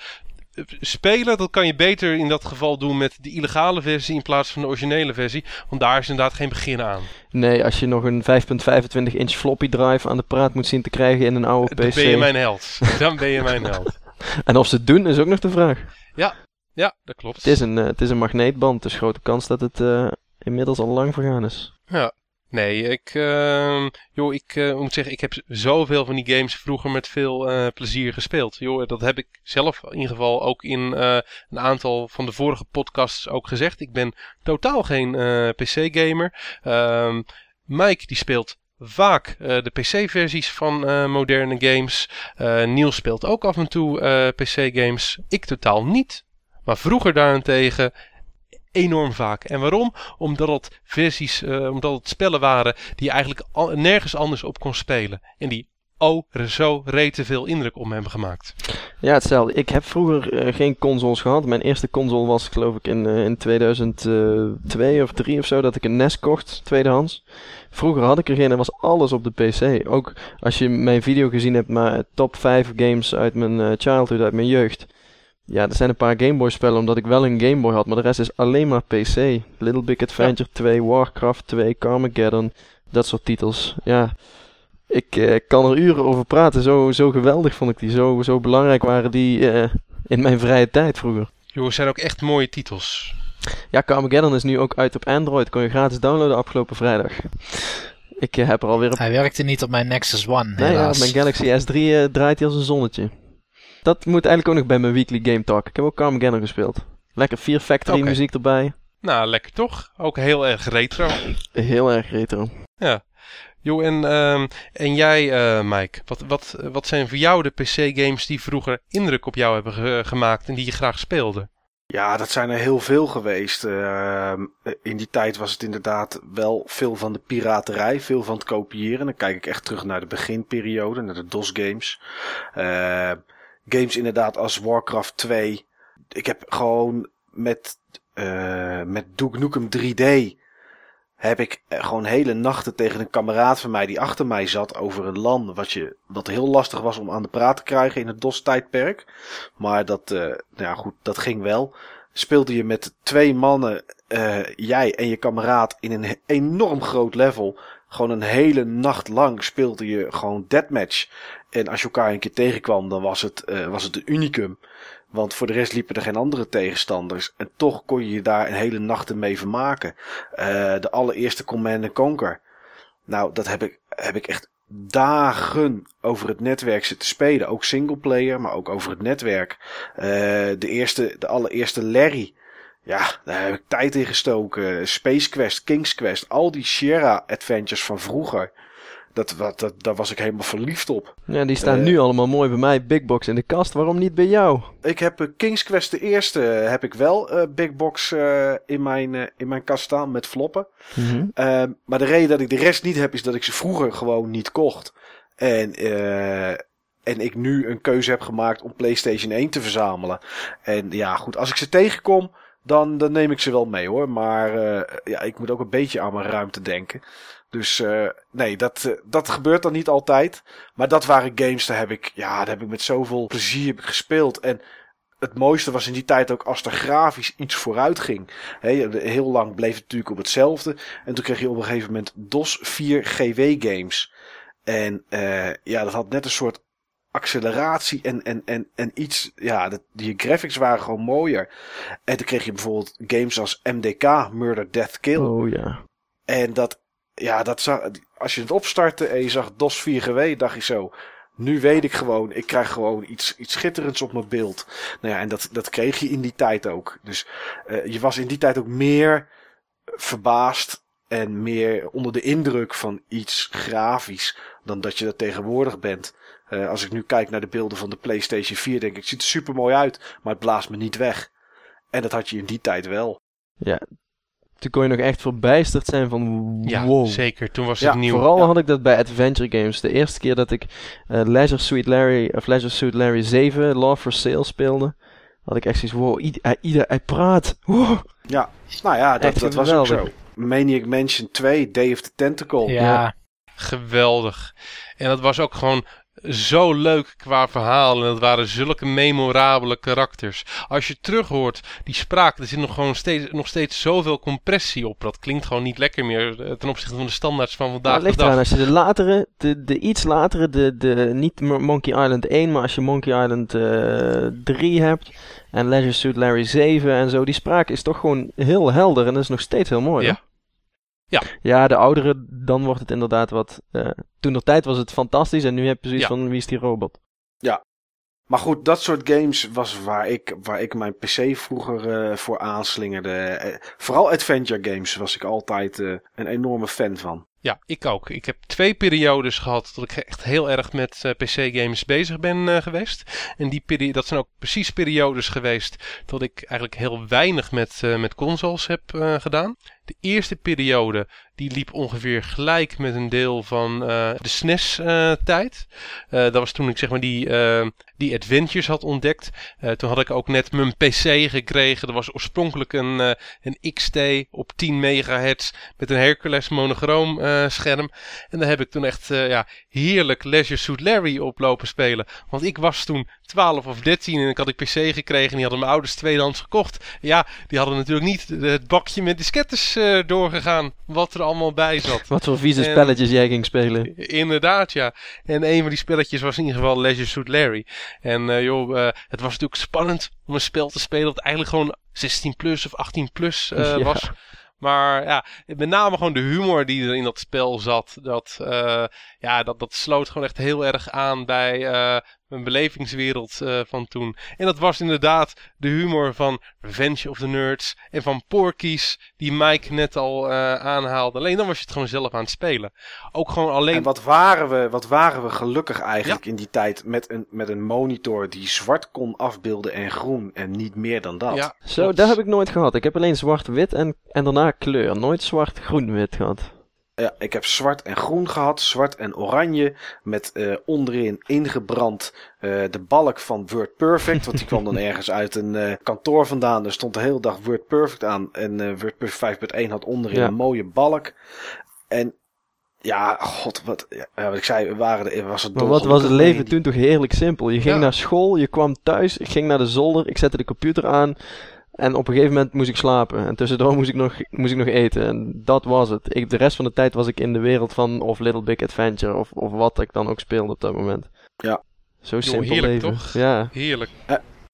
Spelen, dat kan je beter in dat geval doen met de illegale versie in plaats van de originele versie. Want daar is inderdaad geen begin aan. Nee, als je nog een 5.25 inch floppy drive aan de praat moet zien te krijgen in een oude Dan PC. ben je mijn held. Dan ben je mijn held. En of ze het doen is ook nog de vraag. Ja, dat klopt. Het is een, eh, het is een magneetband, dus grote kans dat het eh, inmiddels al lang vergaan is. Ja. Nee, ik, ehm, joh, ik eh, moet zeggen, ik heb zoveel van die games vroeger met veel plezier gespeeld. Joh, dat heb ik zelf in ieder geval ook in een aantal van de vorige podcasts ook gezegd. Ik ben totaal geen PC-gamer. Ehm, Mike die speelt vaak de PC-versies van moderne games. Eh, Niels speelt ook af en toe PC-games. Ik totaal niet. Maar vroeger daarentegen enorm vaak. En waarom? Omdat het versies, eh, omdat het spellen waren die je eigenlijk nergens anders op kon spelen. En die oh, zo rete veel indruk me hebben gemaakt. Ja, hetzelfde. Ik heb vroeger eh, geen consoles gehad. Mijn eerste console was geloof ik in, eh, in 2002 of 3 of zo dat ik een NES kocht, tweedehands. Vroeger had ik er geen en was alles op de PC. Ook als je mijn video gezien hebt, maar top 5 games uit mijn childhood, uit mijn jeugd. Ja, er zijn een paar Game Boy spellen omdat ik wel een Game Boy had, maar de rest is alleen maar PC. Little Big Adventure 2, Warcraft 2, Carmageddon, dat soort titels. Ja, ik eh, kan er uren over praten. Zo, zo geweldig vond ik die. Zo, zo belangrijk waren die eh, in mijn vrije tijd vroeger. Joh, zijn ook echt mooie titels. Ja, Carmageddon is nu ook uit op Android. Kon je gratis downloaden afgelopen vrijdag. Ik eh, heb er alweer op... Hij werkte niet op mijn Nexus One, Nee, ja, helaas. mijn Galaxy S3 eh, draait hij als een zonnetje. Dat moet eigenlijk ook nog bij mijn weekly game talk. Ik heb ook Carmageddon gespeeld. Lekker Fear Factory muziek erbij. Nou, lekker toch? Ook heel erg retro. Heel erg retro. Joh, en, ehm, en jij, eh, Mike, wat, wat, wat zijn voor jou de PC-games die vroeger indruk op jou hebben ge- gemaakt en die je graag speelde? Ja, dat zijn er heel veel geweest. Ehm, in die tijd was het inderdaad wel veel van de piraterij, veel van het kopiëren. Dan kijk ik echt terug naar de beginperiode, naar de DOS-games. Ehm, games inderdaad als Warcraft 2. Ik heb gewoon met, eh met Duke Nukem 3D heb ik eh, gewoon hele nachten tegen een kameraad van mij die achter mij zat over een LAN. Wat, je, wat heel lastig was om aan de praat te krijgen in het DOS-tijdperk. Maar dat, uh, nou ja, goed, dat ging wel. Speelde je met twee mannen, uh, jij en je kameraad, in een enorm groot level. Gewoon een hele nacht lang speelde je gewoon deathmatch. En als je elkaar een keer tegenkwam, dan was het, uh, was het een unicum. Want voor de rest liepen er geen andere tegenstanders. En toch kon je je daar een hele nacht mee vermaken. Uh, de allereerste Command Conquer. Nou, dat heb ik, heb ik echt dagen over het netwerk zitten spelen. Ook singleplayer, maar ook over het netwerk. Uh, de, eerste, de allereerste Larry. Ja, daar heb ik tijd in gestoken. Space Quest, King's Quest, al die Sierra Adventures van vroeger. Dat, dat, dat, daar was ik helemaal verliefd op. Ja, die staan uh, nu allemaal mooi bij mij, Big Box in de kast. Waarom niet bij jou? Ik heb uh, King's Quest de eerste, heb ik wel uh, Big Box in, mijn, in mijn kast staan met floppen. Mm -hmm. maar de reden dat ik de rest niet heb, is dat ik ze vroeger gewoon niet kocht. En, en ik nu een keuze heb gemaakt om PlayStation 1 te verzamelen. En ja, goed, als ik ze tegenkom, dan, dan neem ik ze wel mee hoor. Maar ja, ik moet ook een beetje aan mijn ruimte denken. Dus uh, nee, dat, uh, dat gebeurt dan niet altijd. Maar dat waren games, daar heb ik, ja, daar heb ik met zoveel plezier gespeeld. En het mooiste was in die tijd ook als er grafisch iets vooruit ging. He, heel lang bleef het natuurlijk op hetzelfde. En toen kreeg je op een gegeven moment DOS 4 GW games. En ja, dat had net een soort acceleratie en, en, en, en iets. Ja, die graphics waren gewoon mooier. En toen kreeg je bijvoorbeeld games als MDK, Murder, Death, Kill. Oh ja. En dat ja, dat zag, als je het opstartte en je zag DOS 4 GW, dacht je zo. Nu weet ik gewoon, ik krijg gewoon iets, iets schitterends op mijn beeld. Nou ja, en dat, dat kreeg je in die tijd ook. Dus uh, je was in die tijd ook meer verbaasd en meer onder de indruk van iets grafisch dan dat je dat tegenwoordig bent. Uh, als ik nu kijk naar de beelden van de PlayStation 4, denk ik, het ziet er super mooi uit, maar het blaast me niet weg. En dat had je in die tijd wel. Ja, toen kon je nog echt verbijsterd zijn van ja, wow. zeker. Toen was het ja, nieuw. Vooral ja. had ik dat bij Adventure Games. De eerste keer dat ik uh, Leisure Suit Larry of Leisure Suit Larry 7 Love for Sale speelde, had ik echt zoiets wow, ieder, hij, ieder, hij praat. Wow. Ja, nou ja, dat, dat was ook zo. Maniac Mansion 2, Day of the Tentacle. Ja. ja. Geweldig. En dat was ook gewoon zo leuk qua verhaal. En dat waren zulke memorabele karakters. Als je terughoort, die spraak, er zit nog gewoon steeds, nog steeds zoveel compressie op. Dat klinkt gewoon niet lekker meer ten opzichte van de standaards van vandaag de dag. Eraan, als je de latere, de, de iets latere, de, de, niet Monkey Island 1, maar als je Monkey Island uh, 3 hebt. En Leisure Suit Larry 7 en zo. Die spraak is toch gewoon heel helder en dat is nog steeds heel mooi. Ja. Ja. ja, de oudere, dan wordt het inderdaad wat... Uh, toen de tijd was het fantastisch en nu heb je zoiets ja. van, wie is die robot? Ja. Maar goed, dat soort games was waar ik, waar ik mijn PC vroeger uh, voor aanslingerde. Uh, vooral adventure games was ik altijd een enorme fan van. Ja, ik ook. Ik heb twee periodes gehad dat ik echt heel erg met uh, PC-games bezig ben uh, geweest. En die peri dat zijn ook precies periodes geweest dat ik eigenlijk heel weinig met, uh, met consoles heb gedaan. De eerste periode die liep ongeveer gelijk met een deel van de SNES-tijd. dat was toen ik zeg maar die, die adventures had ontdekt. toen had ik ook net mijn PC gekregen. Dat was oorspronkelijk een, een XT op 10 megahertz met een Hercules monochroom scherm. En daar heb ik toen echt ja, heerlijk Leisure Suit Larry op lopen spelen. Want ik was toen 12 of 13 en ik had ik PC gekregen en die hadden mijn ouders tweedehands gekocht. Ja, die hadden natuurlijk niet het bakje met diskettes uh, doorgegaan wat er allemaal bij zat. Wat voor vieze en, spelletjes jij ging spelen. Inderdaad, ja. En een van die spelletjes was in ieder geval Leisure Suit Larry. En joh, het was natuurlijk spannend om een spel te spelen dat eigenlijk gewoon 16 plus of 18 plus ja. was. Maar ja, met name gewoon de humor die er in dat spel zat. Dat, uh, ja, dat, dat sloot gewoon echt heel erg aan bij uh, mijn belevingswereld uh, van toen. En dat was inderdaad de humor van Revenge of the Nerds en van Porky's, die Mike net al aanhaalde. Alleen dan was je het gewoon zelf aan het spelen. Ook gewoon alleen... En wat waren we, wat waren we gelukkig eigenlijk ja. in die tijd met een, met een monitor die zwart kon afbeelden en groen en niet meer dan dat. Ja, Zo, dat heb ik nooit gehad. Ik heb alleen zwart-wit en, en daarna kleur. Nooit zwart-groen-wit gehad. Ja, ik heb zwart en groen gehad, zwart en oranje, met eh, onderin ingebrand eh, de balk van Word Perfect, want die kwam dan ergens uit een eh, kantoor vandaan. Er stond de hele dag Word Perfect aan en Word Perfect 5.1 had onderin Ja. een mooie balk. En ja, god, wat, ja, wat ik zei, waren er, was het Maar wat was het leven toen toch heerlijk simpel. Je ging Ja. naar school, je kwam thuis, ik ging naar de zolder, ik zette de computer aan. En op een gegeven moment moest ik slapen. En tussendoor moest ik nog, moest ik nog eten. En dat was het. Ik, de rest van de tijd was ik in de wereld van of Little Big Adventure. Of, of wat ik dan ook speelde op dat moment. Ja. Zo simpel heerlijk, leven. toch? Ja. Heerlijk.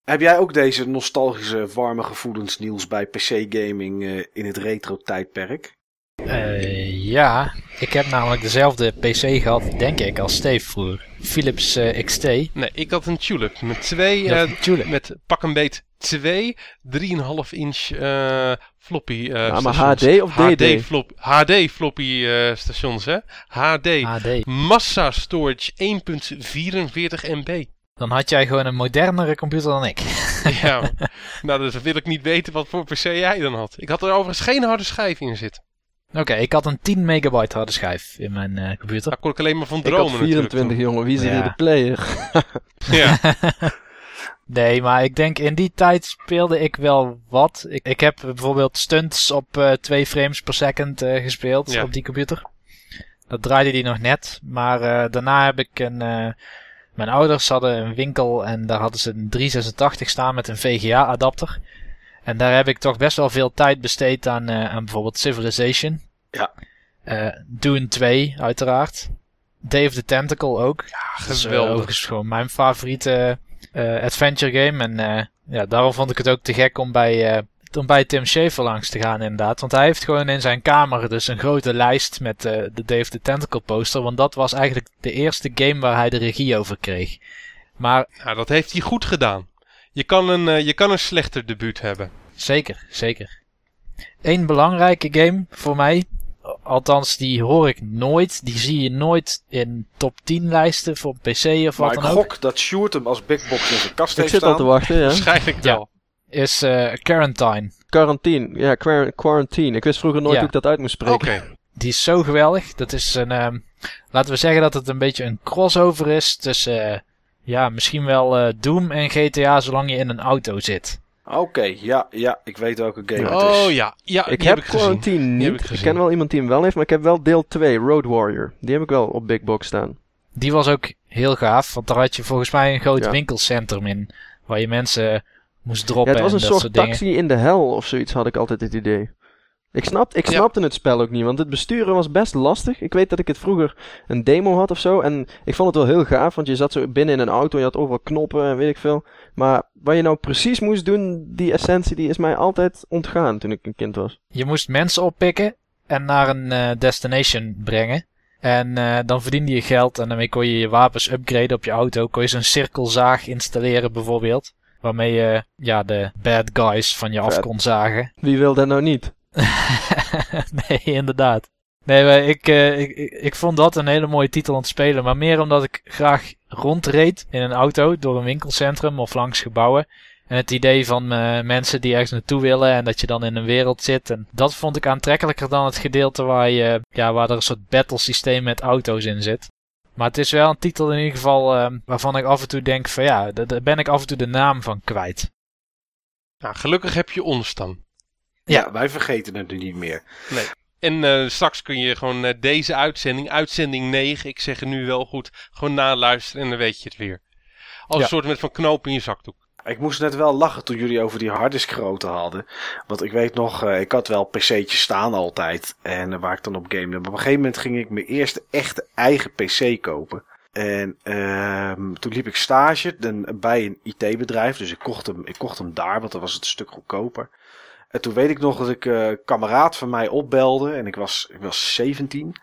Heb jij ook deze nostalgische, warme gevoelens, Niels, bij PC-gaming eh, in het retro-tijdperk? Eh, ja, ik heb namelijk dezelfde PC gehad, denk ik, als Steve vroeger. Philips eh, XT. Nee, ik had een tulip met twee, eh, natuurlijk. met pak een beet twee 3,5 inch eh, floppy eh Ja, maar stations. HD of DD? HD, flop, HD floppy eh, stations, hè? HD. HD. Massa storage 1.44 MB. Dan had jij gewoon een modernere computer dan ik. ja, nou dus wil ik niet weten wat voor PC jij dan had. Ik had er overigens geen harde schijf in zitten. Oké, ik had een 10 megabyte harde schijf in mijn eh, computer. Daar kon ik alleen maar van Ik dromen had 24 natuurlijk. jongen, wie is er Ja. hier de player? Ja, Nee, maar ik denk in die tijd speelde ik wel wat. Ik, ik heb bijvoorbeeld stunts op eh 2 frames per second eh, gespeeld Ja. op die computer. Dat draaide die nog net. Maar eh, daarna heb ik een... mijn ouders hadden een winkel en daar hadden ze een 386 staan met een VGA adapter. En daar heb ik toch best wel veel tijd besteed aan, aan bijvoorbeeld Civilization. Ja. Dune 2 uiteraard. Of the Tentacle ook. Dat is, eh, geweldig. overigens gewoon mijn favoriete adventure game. En eh, ja, daarom vond ik het ook te gek om bij, eh, om bij Tim Schafer langs te gaan inderdaad. Want hij heeft gewoon in zijn kamer dus een grote lijst met eh, de of the Tentacle poster. Want dat was eigenlijk de eerste game waar hij de regie over kreeg. Maar Nou, dat heeft hij goed gedaan. Je kan een, eh, je kan een slechter debuut hebben. zeker, zeker. Eén belangrijke game voor mij. Althans, die hoor ik nooit. Die zie je nooit in top 10 lijsten voor PC of Maar wat ik dan ook. gok dat Sjoerd hem als big box in zijn kast Ik heeft zit al te wachten, ja. Waarschijnlijk Ja. wel. Is eh Quarantine. Quarantine, ja, quar- quarantine. Ik wist vroeger nooit Ja. hoe ik dat uit moest spreken. Oké. Die is zo geweldig. Dat is een. ehm, laten we zeggen dat het een beetje een crossover is tussen. ja, misschien wel eh, Doom en GTA zolang je in een auto zit. Oké, ja, ja, ik weet welke game het is. Oh ja, ja Ik die heb, heb ik. Quarantine niet. heb ik ken wel iemand die hem wel heeft, maar ik heb wel deel 2, Road Warrior. Die heb ik wel op Big Box staan. Die was ook heel gaaf, want daar had je volgens mij een groot Ja. winkelcentrum in. Waar je mensen moest Ja, droppen het was en een dat soort soort dingen. taxi in de hel of zoiets, had ik altijd het idee. Ik, snap, ik Ja. snapte het spel ook niet, want het besturen was best lastig. Ik weet dat ik het vroeger een demo had of zo. En ik vond het wel heel gaaf, want je zat zo binnen in een auto, je had overal knoppen en weet ik veel. Maar wat je nou precies moest doen, die essentie, die is mij altijd ontgaan toen ik een kind was. Je moest mensen oppikken en naar een eh, destination brengen. En eh, dan verdiende je geld en daarmee kon je je wapens upgraden op je auto. Kon je zo'n cirkelzaag installeren bijvoorbeeld. Waarmee je ja, de bad guys van je af kon zagen. Wie wil dat nou niet? nee, inderdaad. Nee, ik, eh, ik, ik, ik vond dat een hele mooie titel om te spelen. Maar meer omdat ik graag rondreed in een auto door een winkelcentrum of langs gebouwen. En het idee van eh, mensen die ergens naartoe willen en dat je dan in een wereld zit. En dat vond ik aantrekkelijker dan het gedeelte waar, je, ja, waar er een soort battle systeem met auto's in zit. Maar het is wel een titel in ieder geval eh, waarvan ik af en toe denk van ja, daar ben ik af en toe de naam van kwijt. Nou, gelukkig heb je ons dan. Ja. Wij vergeten het nu niet meer. En eh, straks kun je gewoon eh, deze uitzending, uitzending 9, ik zeg het nu wel goed, gewoon naluisteren en dan weet je het weer. Als Ja. een soort met van knoop in je zakdoek. Ik moest net wel lachen toen jullie over die harddisk grootte hadden. Want ik weet nog, eh, ik had wel pc'tjes staan altijd. En waar ik dan op gamede. Maar op een gegeven moment ging ik mijn eerste echte eigen pc kopen. En ehm, toen liep ik stage bij een IT-bedrijf. Dus ik kocht, hem, ik kocht hem daar, want dan was het een stuk goedkoper. En toen weet ik nog dat ik eh, een kameraad van mij opbelde. En ik was, ik was 17.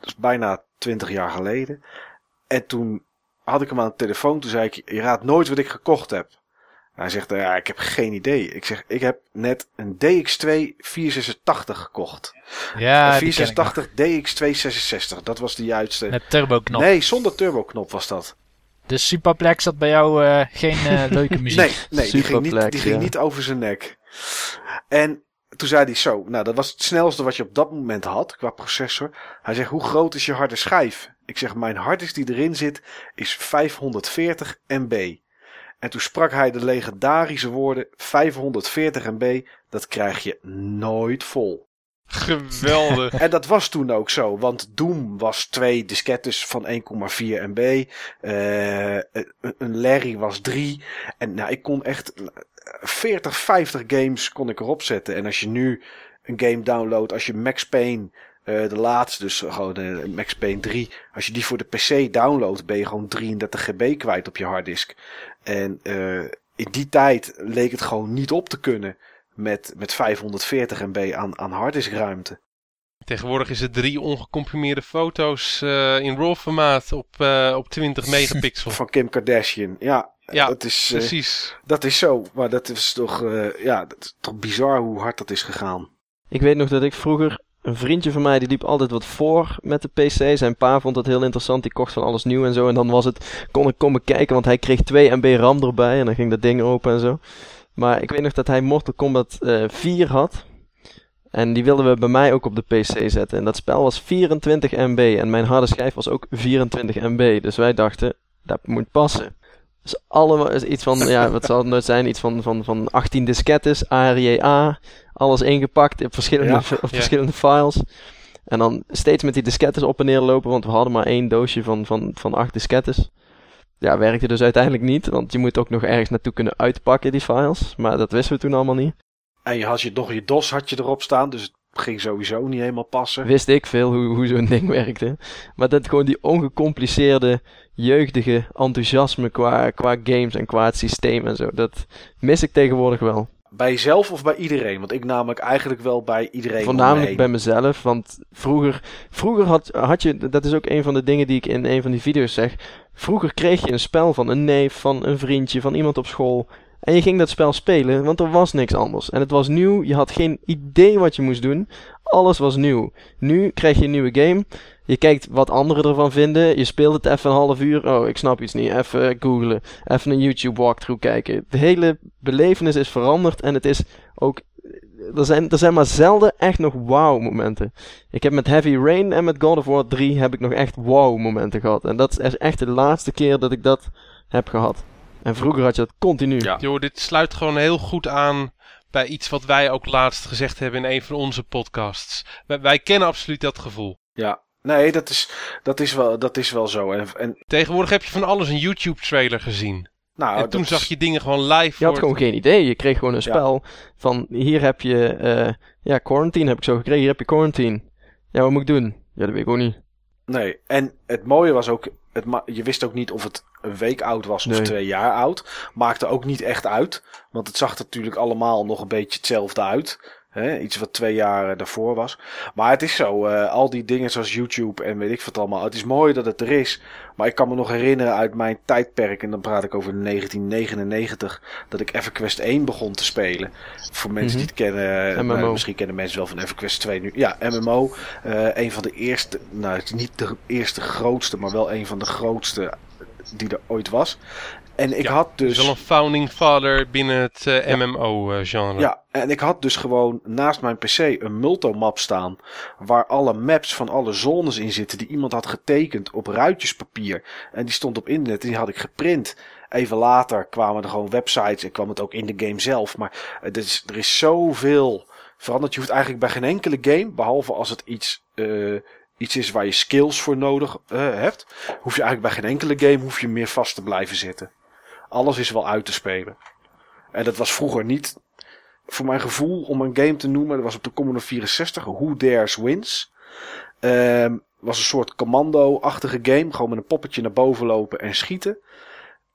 Dat is bijna 20 jaar geleden. En toen had ik hem aan de telefoon. Toen zei ik, je raadt nooit wat ik gekocht heb. Hij zegt, eh, ja, ik heb geen idee. Ik zeg, ik heb net een DX2 486 gekocht. Ja, een die ken ik nog. 486 DX266, dat was de juiste. Met turboknop. Nee, zonder turboknop was dat. De Superplex had bij jou eh, geen eh, leuke muziek. Nee, nee die ging, niet, Superplex, die ging ja. niet over zijn nek. En toen toen zei hij zo, nou dat was het snelste wat je op dat moment had qua processor. Hij zegt, hoe groot is je harde schijf? Ik zeg, mijn harddisk die erin zit is 540 MB. En toen sprak hij de legendarische woorden, 540 MB, dat krijg je nooit vol. Geweldig. En dat was toen ook zo, want Doom was twee diskettes van 1,4 MB. Eh, een Larry was drie. En nou, ik kon echt 40, 50 games kon ik erop zetten. En als je nu een game downloadt, als je Max Payne, eh, de laatste, dus gewoon de Max Payne 3, als je die voor de PC downloadt, ben je gewoon 33 GB kwijt op je harddisk. En uh, in die tijd leek het gewoon niet op te kunnen met, met 540 MB aan, aan harddiskruimte. Tegenwoordig is het drie ongecomprimeerde foto's uh, in RAW formaat op, uh, op 20 megapixel. Van Kim Kardashian, ja. Ja, dat is, uh, precies. Dat is zo, maar dat is toch, ja, dat is toch bizar hoe hard dat is gegaan. Ik weet nog dat ik vroeger, een vriendje van mij, die liep altijd wat voor met de PC. Zijn pa vond dat heel interessant, die kocht van alles nieuw en zo. En dan was het, kon ik komen kijken, want hij kreeg 2 MB RAM erbij en dan ging dat ding open en zo. Maar ik weet nog dat hij Mortal Kombat uh, 4 had. En die wilden we bij mij ook op de PC zetten. En dat spel was 24 MB. En mijn harde schijf was ook 24 MB. Dus wij dachten, dat moet passen. Dus allemaal iets van, ja, wat zal het nou zijn? Iets van, van, van 18 diskettes, ARIA, alles ingepakt op verschillende, Ja. op verschillende files. En dan steeds met die diskettes op en neer lopen, want we hadden maar één doosje van, van, van acht diskettes. Ja, werkte dus uiteindelijk niet, want je moet ook nog ergens naartoe kunnen uitpakken, die files. Maar dat wisten we toen allemaal niet. En je had je, nog je DOS had je erop staan, dus het ging sowieso niet helemaal passen. Wist ik veel hoe, hoe zo'n ding werkte. Maar dat gewoon die ongecompliceerde, jeugdige enthousiasme qua, qua games en qua het systeem en zo. Dat mis ik tegenwoordig wel. Bij jezelf of bij iedereen? Want ik namelijk eigenlijk wel bij iedereen. me Voornamelijk bij mezelf, want vroeger, vroeger had, had je, dat is ook een van de dingen die ik in een van die video's zeg. Vroeger kreeg je een spel van een neef, van een vriendje, van iemand op school. En je ging dat spel spelen, want er was niks anders. En het was nieuw, je had geen idee wat je moest doen. Alles was nieuw. Nu krijg je een nieuwe game. Je kijkt wat anderen ervan vinden. Je speelt het even een half uur. Oh, ik snap iets niet. Even googlen. Even een YouTube walkthrough kijken. De hele belevenis is veranderd. En het is ook. Er zijn, er zijn maar zelden echt nog wow momenten. Ik heb met Heavy Rain en met God of War 3 heb ik nog echt wow momenten gehad. En dat is echt de laatste keer dat ik dat heb gehad. En vroeger had je dat continu. Ja. Joh, dit sluit gewoon heel goed aan bij iets wat wij ook laatst gezegd hebben in een van onze podcasts. Wij, wij kennen absoluut dat gevoel. Ja, nee, dat is, dat is, wel, dat is wel zo. En, en Tegenwoordig heb je van alles een YouTube-trailer gezien. nou, en toen zag je dingen gewoon live. Je had gewoon geen idee. Je kreeg gewoon een Ja. spel van hier heb je eh, ja, quarantine heb ik zo gekregen. Hier heb je quarantine. Ja, wat moet ik doen? Ja, dat weet ik ook niet. Nee, en het mooie was ook, het je wist ook niet of het een week oud was of Nee. twee jaar oud. Maakte ook niet echt uit, want het zag er natuurlijk allemaal nog een beetje hetzelfde uit. Hè? Iets wat twee jaar eh, daarvoor was. Maar het is zo, eh, al die dingen zoals YouTube en weet ik wat allemaal. Het is mooi dat het er is, maar ik kan me nog herinneren uit mijn tijdperk, en dan praat ik over 1999, dat ik EverQuest 1 begon te spelen. Voor mensen die het kennen, eh, MMO. misschien kennen mensen wel van EverQuest 2 nu. Ja, MMO. een van de eerste, nou het is niet de eerste grootste, maar wel een van de grootste die er ooit was. En ik Ja, had Dus wel een founding father binnen het eh, Ja. MMO-genre. Ja, en ik had dus gewoon naast mijn PC een multomap staan. Waar alle maps van alle zones in zitten. Die iemand had getekend op ruitjespapier. En die stond op internet en die had ik geprint. Even later kwamen er gewoon websites en kwam het ook in de game zelf. Maar het is, er is zoveel veranderd. Je hoeft eigenlijk bij geen enkele game, behalve als het iets, eh, iets is waar je skills voor nodig eh, hebt. Hoef je eigenlijk bij geen enkele game hoef je meer vast te blijven zitten. Alles is wel uit te spelen. En dat was vroeger niet voor mijn gevoel, om een game te noemen, dat was op de Commodore 64, Who Dares Wins. Ehm was een soort commando-achtige game, gewoon met een poppetje naar boven lopen en schieten.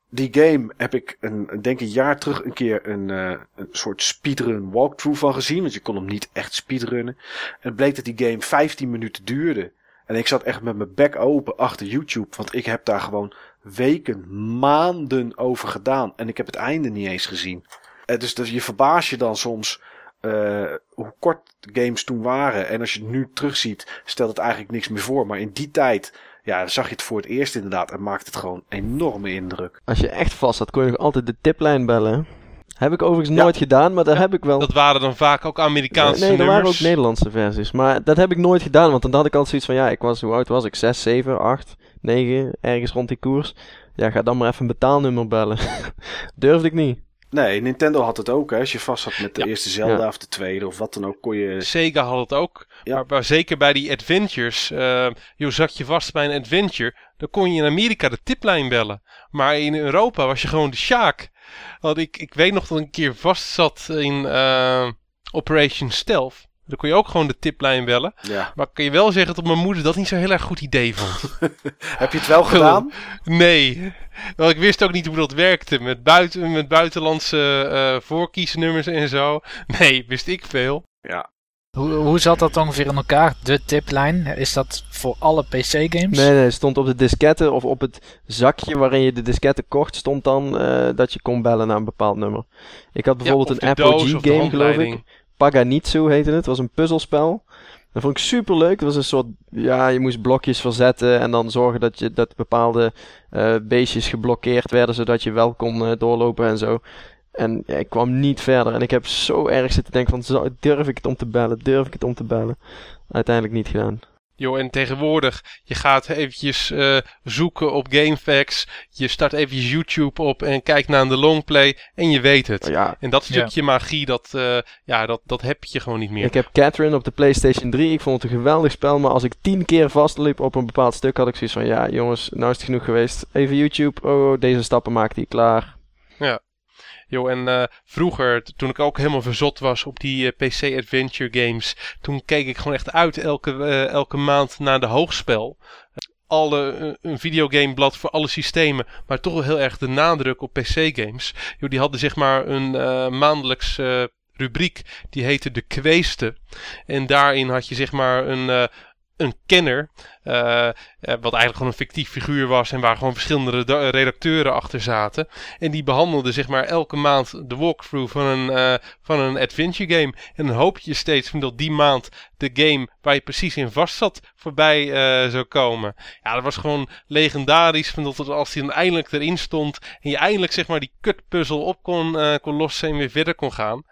Die game heb ik, een, een- denk een jaar terug, een keer een, eh, een soort speedrun walkthrough van gezien. Want je kon hem niet echt speedrunnen. En het bleek dat die game 15 minuten duurde. En ik zat echt met mijn bek open achter YouTube. Want ik heb daar gewoon weken, maanden over gedaan. En ik heb het einde niet eens gezien. Eh, dus, dus je verbaas je dan soms eh, hoe kort games toen waren. En als je het nu terugziet, stelt het eigenlijk niks meer voor. Maar in die tijd, ja, zag je het voor het eerst inderdaad. En maakte het gewoon enorme indruk. Als je echt vast had, kon je nog altijd de tiplijn bellen. Heb ik overigens Ja. nooit gedaan, maar daar heb ik wel... Dat waren dan vaak ook Amerikaanse nee, er waren ook. Nederlandse versies. Maar dat heb ik nooit gedaan, want dan had ik altijd zoiets van... Ja, ik was, hoe oud was ik? 6, 7, 8, 9, ergens rond die koers. Ja, ga dan maar even een betaalnummer bellen. Durfde ik niet. Nee, Nintendo had het ook. Hè. Als je vast zat met de Ja. eerste Zelda Ja. of de tweede of wat dan ook, kon je... Sega had het ook. Ja. Maar, maar zeker bij die adventures. joh, zat je vast bij een adventure. Dan kon je in Amerika de tiplijn bellen. Maar in Europa was je gewoon de Sjaak. Want ik, ik weet nog dat ik een keer vast zat in eh, Operation Stealth. Dan kon je ook gewoon de tiplijn bellen. Ja. Maar kan je wel zeggen dat mijn moeder dat niet zo'n heel erg goed idee vond. Heb je het wel gedaan? Nee. Want ik wist ook niet hoe dat werkte. Met, buiten, met buitenlandse eh voorkiesnummers en zo. Nee, wist ik veel. Ja. Hoe, hoe zat dat ongeveer in elkaar? De tiplijn, is dat voor alle PC-games? Nee, nee, stond op de disketten of op het zakje waarin je de disketten kocht, stond dan eh, dat je kon bellen naar een bepaald nummer. Ik had bijvoorbeeld Ja, een de doos Apogee of de game, geloof ik. Paganitsu heette het. Het was een puzzelspel. Dat vond ik super leuk. Het was een soort, ja, je moest blokjes verzetten en dan zorgen dat, je, dat bepaalde eh, beestjes geblokkeerd werden, zodat je wel kon eh, doorlopen en zo. En ja, ik kwam niet verder. En ik heb zo erg zitten denken van, durf ik het om te bellen? Durf ik het om te bellen? Uiteindelijk niet gedaan. Joh, en tegenwoordig, je gaat eventjes eh, zoeken op GameFAQs. Je start eventjes YouTube op en kijkt naar de longplay en je weet het. Ja, En dat Ja. stukje magie, dat, eh, ja, dat, dat heb je gewoon niet meer. Ik heb Catherine op de PlayStation 3. Ik vond het een geweldig spel. Maar als ik tien keer vastliep op een bepaald stuk, had ik zoiets van: ja, jongens, nou is het genoeg geweest. Even YouTube. Oh, deze stappen maakt hij klaar. Joh, en eh, vroeger, toen ik ook helemaal verzot was op die eh, PC Adventure games, toen keek ik gewoon echt uit elke, eh, elke maand naar de hoogspel. Alle, een videogameblad voor alle systemen, maar toch wel heel erg de nadruk op PC-games. Die hadden zeg maar een maandelijks rubriek, die heette De Kweeste. En daarin had je zeg maar een, eh, een kenner, eh, eh, wat eigenlijk gewoon een fictief figuur was en waar gewoon verschillende reda- redacteuren achter zaten. En die behandelde zeg maar elke maand de walkthrough van een, eh, van een adventure game. En dan hoop je steeds dat die maand de game waar je precies in vast zat voorbij eh, zou komen. Ja, dat was gewoon legendarisch. Dat als die dan eindelijk erin stond en je eindelijk zeg maar die kutpuzzel op kon, eh, kon lossen en weer verder kon gaan.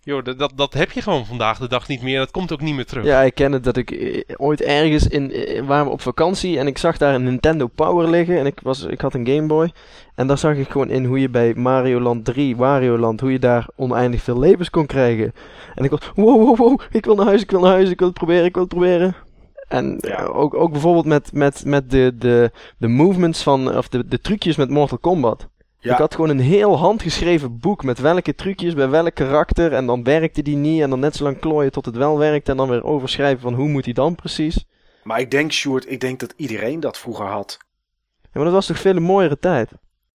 Joh, dat, dat, heb je gewoon vandaag de dag niet meer. Dat komt ook niet meer terug. Ja, ik ken het dat ik eh, ooit ergens in. eh, waren we op vakantie en ik zag daar een Nintendo Power liggen. En ik, was, ik had een Game Boy. En daar zag ik gewoon in hoe je bij Mario Land 3, Wario Land, hoe je daar oneindig veel levens kon krijgen. En ik was, wow, wow, wow, ik wil naar huis, ik wil naar huis, ik wil het proberen, ik wil het proberen. En Ja. ja, ook, ook bijvoorbeeld met, met, met de, de, de movements van, of de, de trucjes met Mortal Kombat. Ja. Ik had gewoon een heel handgeschreven boek met welke trucjes bij welk karakter. En dan werkte die niet. En dan net zo lang klooien tot het wel werkt. En dan weer overschrijven van hoe moet die dan precies. Maar ik denk, Sjoerd, ik denk dat iedereen dat vroeger had. Ja, maar dat was toch veel mooiere tijd.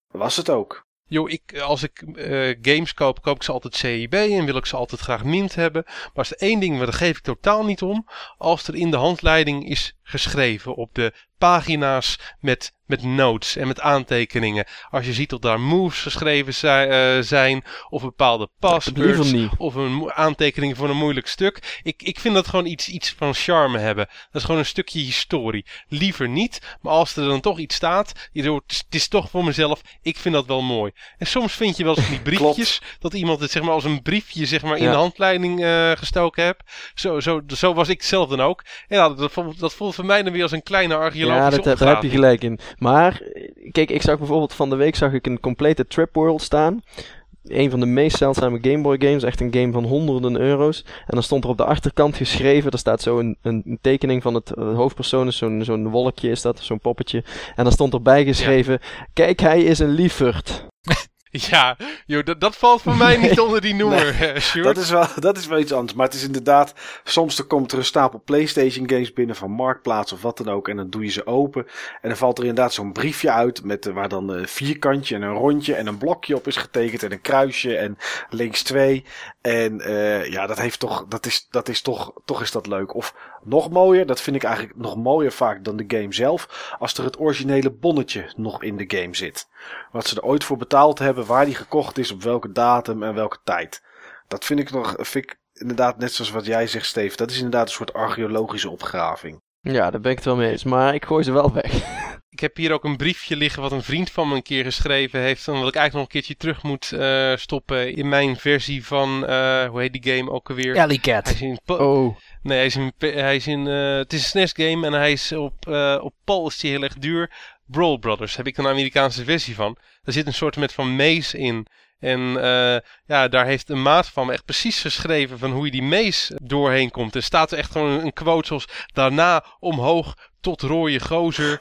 Was het ook. Yo, ik, als ik eh, games koop, koop ik ze altijd CIB en wil ik ze altijd graag mint hebben. Maar als er één ding, maar daar geef ik totaal niet om. Als er in de handleiding is geschreven op de pagina's met, met notes en met aantekeningen. Als je ziet dat daar moves geschreven zijn, eh, zijn of bepaalde passwords of een aantekening voor een moeilijk stuk. Ik, ik vind dat gewoon iets, iets van charme hebben. Dat is gewoon een stukje historie. Liever niet, maar als er dan toch iets staat, je doet, het is- toch voor mezelf, ik vind dat wel mooi. En soms vind je wel eens die briefjes, dat iemand het zeg maar als een briefje zeg maar in Ja. de handleiding eh, gestoken hebt. Zo, zo, zo was ik zelf dan ook. En ja, dat, dat voelt voor mij dan weer als een kleine archeologische Ja, dat, daar heb je gelijk in. Maar, kijk, ik zag bijvoorbeeld van de week zag ik een complete Trip World staan. Een van de meest zeldzame Game Boy games. Echt een game van honderden euro's. En dan stond er op de achterkant geschreven. Er staat zo een, een, tekening van het eh, hoofdpersoon. Zo'n zo'n wolkje is dat. Zo'n poppetje. En dan stond erbij geschreven. Kijk, hij is een liefert. Ja, joh, dat, dat valt voor mij niet onder die noemer, eh. Dat is, wel, dat is wel iets anders. Maar het is inderdaad, soms er komt er een stapel PlayStation games binnen van Marktplaats of wat dan ook. En dan doe je ze open. En dan valt er inderdaad zo'n briefje uit met eh, waar dan een vierkantje en een rondje en een blokje op is getekend. En een kruisje en links twee. En eh, ja, dat heeft toch, dat is, dat is toch, toch is dat leuk. Of nog mooier, dat vind ik eigenlijk nog mooier vaak dan de game zelf. Als er het originele bonnetje nog in de game zit. Wat ze er ooit voor betaald hebben, waar die gekocht is, op welke datum en welke tijd. Dat vind ik nog, vind ik inderdaad net zoals wat jij zegt, Steve. Dat is inderdaad een soort archeologische opgraving. Ja, daar ben ik het wel mee eens. Maar ik gooi ze wel weg. ik heb hier ook een briefje liggen wat een vriend van me een keer geschreven heeft. En wat ik eigenlijk nog een keertje terug moet eh, stoppen in mijn versie van, eh, hoe heet die game ook alweer? Alley Hij Cat. is in, pa- Oh, nee, hij is in, hij is eh, het is een SNES game en hij is op, eh, op is die heel erg duur. Brawl Brothers heb ik een Amerikaanse versie van. Daar zit een soort met van maze in. En eh, ja, daar heeft een maat van me echt precies geschreven van hoe je die maze doorheen komt. Er staat er echt gewoon een, een quote zoals daarna omhoog tot rode gozer,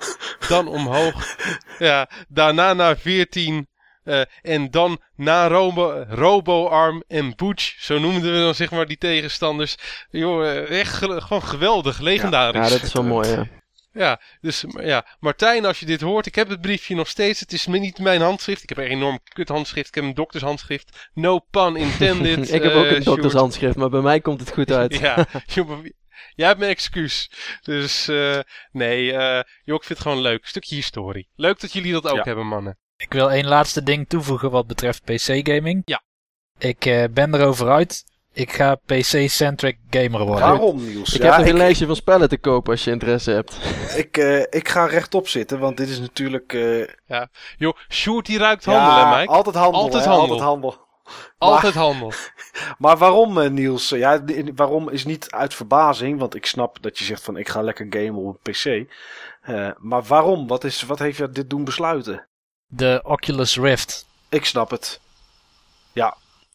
dan omhoog, ja, daarna naar 14 eh, en dan na Robo, Robo-arm en Butch, zo noemden we dan zeg maar die tegenstanders. Joh, eh, echt ge- gewoon geweldig, legendarisch. ja, dat is wel mooi, ja. Ja, dus ja, Martijn, als je dit hoort, ik heb het briefje nog steeds. Het is niet mijn handschrift. Ik heb een enorm kut handschrift. Ik heb een doktershandschrift. No pun intended. ik heb ook eh, een Sjoerd. doktershandschrift, maar bij mij komt het goed uit. Ja, joh, jij hebt mijn excuus. Dus eh, nee, eh joh, ik vind het gewoon leuk. Stukje historie. Leuk dat jullie dat ook Ja. hebben, mannen. Ik wil één laatste ding toevoegen wat betreft PC-gaming. Ja. Ik eh, ben erover uit. Ik ga PC-centric gamer worden. Waarom, Niels? Ik ja, heb nog ik, een lijstje van spellen te kopen als je interesse hebt. ik, eh, ik ga rechtop zitten, want dit is natuurlijk... eh, Joh, Sjoerd die ruikt handel, ja, hè, Mike? altijd handel. Altijd hè, handel. Altijd handel. Altijd handel. Maar waarom, eh, Niels? Ja, waarom is niet uit verbazing, want ik snap dat je zegt van ik ga lekker gamen op een PC. Eh, maar waarom? Wat, is, wat heeft je dit doen besluiten? De Oculus Rift. Ik snap het.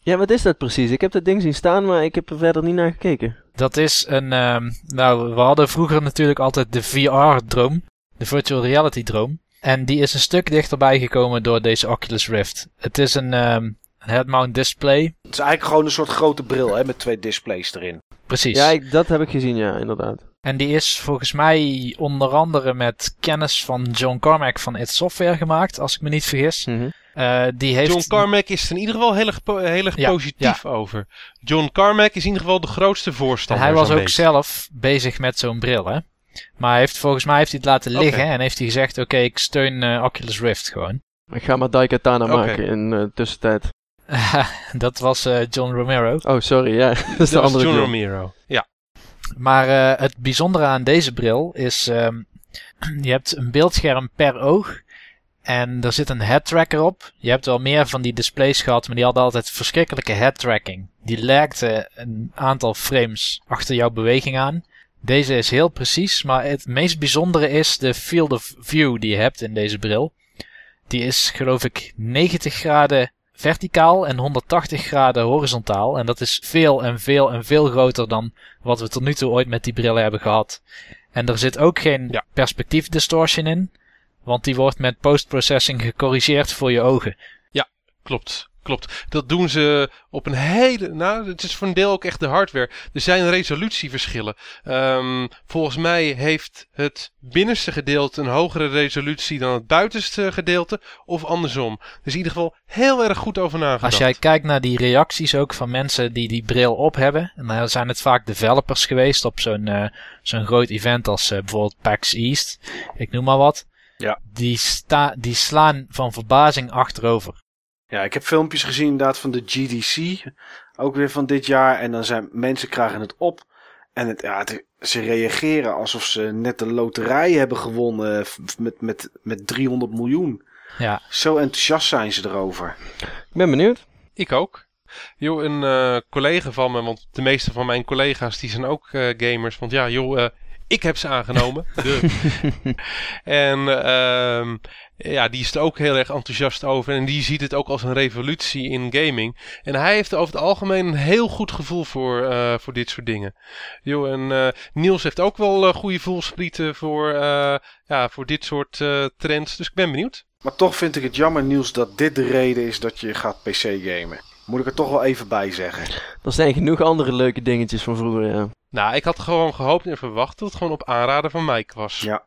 Ja, wat is dat precies? Ik heb dat ding zien staan, maar ik heb er verder niet naar gekeken. Dat is een. ehm, nou, we hadden vroeger natuurlijk altijd de VR-droom. De virtual reality droom. En die is een stuk dichterbij gekomen door deze Oculus Rift. Het is een, ehm, een head-mount display. Het is eigenlijk gewoon een soort grote bril hè, met twee displays erin. Precies. Ja, ik, dat heb ik gezien, ja, inderdaad. En die is volgens mij onder andere met kennis van John Carmack van It Software gemaakt, als ik me niet vergis. Mhm. Eh, die heeft. John Carmack is er in ieder geval heel erg, po- heel erg Ja, positief over. John Carmack is in ieder geval de grootste En voorstander. hij was ook beetje. zelf bezig met zo'n bril, hè? Maar hij heeft, volgens mij heeft hij het laten liggen en heeft hij gezegd: Oké, ik steun eh, Oculus Rift gewoon. Ik ga maar Daikatana maken in de tussentijd. dat was eh, John Romero. Oh, sorry, ja. dat is de Dat andere John John. Romero. Ja. Maar eh, het bijzondere aan deze bril is: ehm, je hebt een beeldscherm per oog. En er zit een head tracker op. Je hebt wel meer van die displays gehad, maar die hadden altijd verschrikkelijke head tracking. Die lagde een aantal frames achter jouw beweging aan. Deze is heel precies, maar het meest bijzondere is de field of view die je hebt in deze bril. Die is geloof ik 90 graden verticaal en 180 graden horizontaal. En dat is veel en veel en veel groter dan wat we tot nu toe ooit met die brillen hebben gehad. En er zit ook geen Ja. perspectief distortion in. Want die wordt met post-processing gecorrigeerd voor je ogen. Klopt, klopt. Dat doen ze op een hele. Nou, het is voor een deel ook echt de hardware. Er zijn resolutieverschillen. Ehm, volgens mij heeft het binnenste gedeelte een hogere resolutie dan het buitenste gedeelte. Of andersom. Er is in ieder geval heel erg goed over nagedacht. Als jij kijkt naar die reacties ook van mensen die die bril op hebben. En dan zijn het vaak developers geweest op zo'n eh, zo'n groot event als eh, bijvoorbeeld PAX East. Ik noem maar wat. Ja. Die, sta, die slaan van verbazing achterover. Ja, ik heb filmpjes gezien inderdaad van de GDC. Ook weer van dit jaar. En dan zijn mensen krijgen het op. En het, ja, het- ze reageren alsof ze net de loterij hebben gewonnen. f- Met, met, met 300 miljoen. Ja, Zo enthousiast zijn ze erover. Ik ben benieuwd. Ik ook. Joh, een eh, collega van me, want de meeste van mijn collega's die zijn ook eh, gamers. Want ja, joh, eh, ik heb ze aangenomen. De. en ehm, ja, die is er ook heel erg enthousiast over. En die ziet het ook als een revolutie in gaming. En hij heeft over het algemeen een heel goed gevoel voor, eh, voor dit soort dingen. Joh, en eh, Niels heeft ook wel eh, goede voelsprieten voor, eh, ja, voor dit soort eh, trends. Dus ik ben benieuwd. Maar toch vind ik het jammer, Niels, dat dit de reden is dat je gaat PC gamen. Moet ik er toch wel even bij zeggen. Er zijn genoeg andere leuke dingetjes van vroeger, ja. Nou, ik had gewoon gehoopt en verwacht dat het gewoon op aanraden van Mike was. Ja.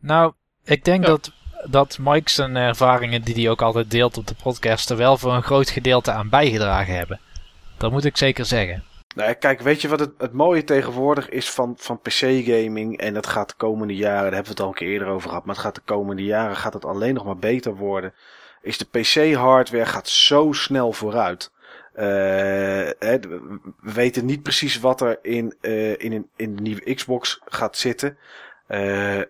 Nou, ik denk Ja. dat, dat Mike zijn ervaringen die hij ook altijd deelt op de podcast er wel voor een groot gedeelte aan bijgedragen hebben. Dat moet ik zeker zeggen. Nou, kijk, weet je wat het, het mooie tegenwoordig is van, van PC-gaming? En dat gaat de komende jaren, daar hebben we het al een keer eerder over gehad, maar het gaat de komende jaren gaat het alleen nog maar beter worden. Is de PC-hardware gaat zo snel vooruit. Eh, hè, we weten niet precies wat er in, eh, in, een- in de nieuwe Xbox gaat zitten. Eh,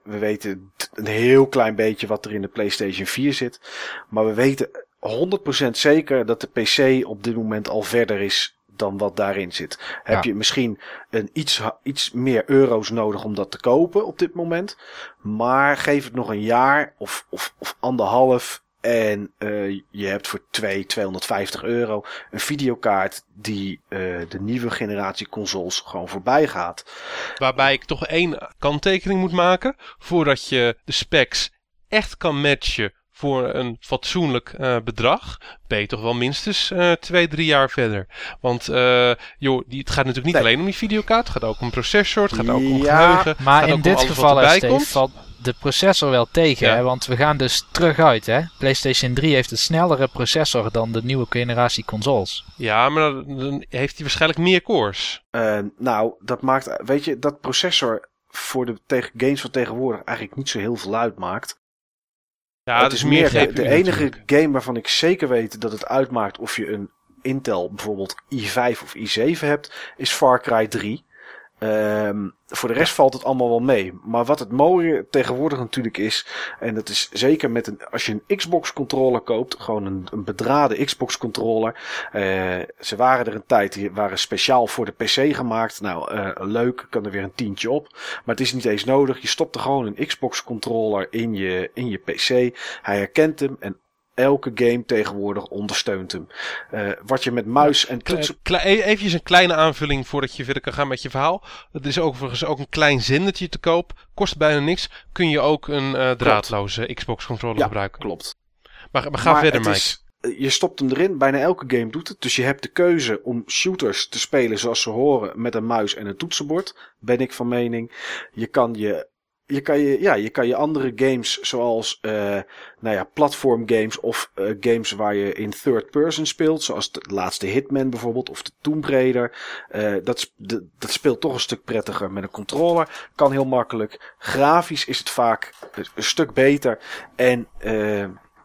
we weten een heel klein beetje wat er in de PlayStation 4 zit. Maar we weten 100% zeker dat de PC op dit moment al verder is dan wat daarin zit. Heb je misschien een iets, iets meer euro's nodig om dat te kopen op dit moment. Maar geef het nog een jaar of, of, of anderhalf. En eh, je hebt voor 2, 250 euro een videokaart die eh, de nieuwe generatie consoles gewoon voorbij gaat. Waarbij ik toch één kanttekening moet maken. Voordat je de specs echt kan matchen voor een fatsoenlijk eh, bedrag. Ben je toch wel minstens eh twee, drie jaar verder. Want eh, joh, die, het gaat natuurlijk niet Nee. alleen om die videokaart. Het gaat ook om processor. Het gaat ook om Ja, geheugen. Maar gaat ook in om dit alles wat geval, Steve, komt. valt de processor wel tegen. Ja. Hè? Want we gaan dus terug uit. Hè? PlayStation 3 heeft een snellere processor dan de nieuwe generatie consoles. Ja, maar dan, dan heeft hij waarschijnlijk meer cores. Eh, nou, dat maakt, weet je, dat processor voor de tegen games van tegenwoordig eigenlijk niet zo heel veel uitmaakt. Ja, het is meer de, enige natuurlijk. game waarvan ik zeker weet dat het uitmaakt of je een Intel bijvoorbeeld i5 of i7 hebt, is Far Cry 3. Ehm, voor de rest valt het allemaal wel mee. Maar wat het mooie tegenwoordig natuurlijk is, en dat is zeker met een, als je een Xbox controller koopt, gewoon een, bedraden Xbox controller. eh, ze waren er een tijd, die waren speciaal voor de PC gemaakt. Nou, eh, leuk, kan er weer een tientje op. Maar het is niet eens nodig. Je stopt er gewoon een Xbox controller in je, in je PC. Hij herkent hem en elke game tegenwoordig ondersteunt hem. Eh, wat je met muis en toetsen... e- Eventjes een kleine aanvulling voordat je verder kan gaan met je verhaal. Het is overigens ook een klein zendertje te koop. Kost bijna niks. Kun je ook een eh, draadloze Xbox controller Ja, gebruiken. klopt. Maar, maar ga Maar verder, het Mike. is- eh, je stopt hem erin, bijna elke game doet het. Dus je hebt de keuze om shooters te spelen zoals ze horen met een muis en een toetsenbord. Ben ik van mening. Je kan je, je, kan je, ja, je, kan je andere games zoals eh, nou ja, platform games of eh, games waar je in third person speelt. Zoals de laatste Hitman bijvoorbeeld of de Tomb Raider. eh, dat, dat speelt toch een stuk prettiger met een controller. Kan heel makkelijk. Grafisch is het vaak een, stuk beter. En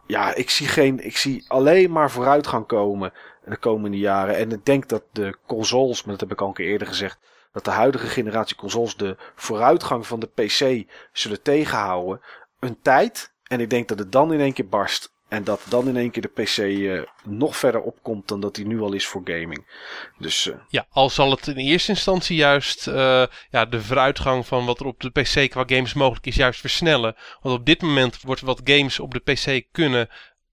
ja, ik zie, geen, ik zie alleen maar vooruitgang komen de komende jaren. En ik denk dat de consoles, maar dat heb ik al een keer eerder gezegd, dat de huidige generatie consoles de vooruitgang van de PC zullen tegenhouden. Een tijd. En ik denk dat het dan in één keer barst. En dat dan in één keer de PC eh, nog verder opkomt dan dat hij nu al is voor gaming. Dus eh, Ja, al zal het in eerste instantie juist eh, ja, de vooruitgang van wat er op de PC qua games mogelijk is, juist versnellen. Want op dit moment wordt wat games op de PC kunnen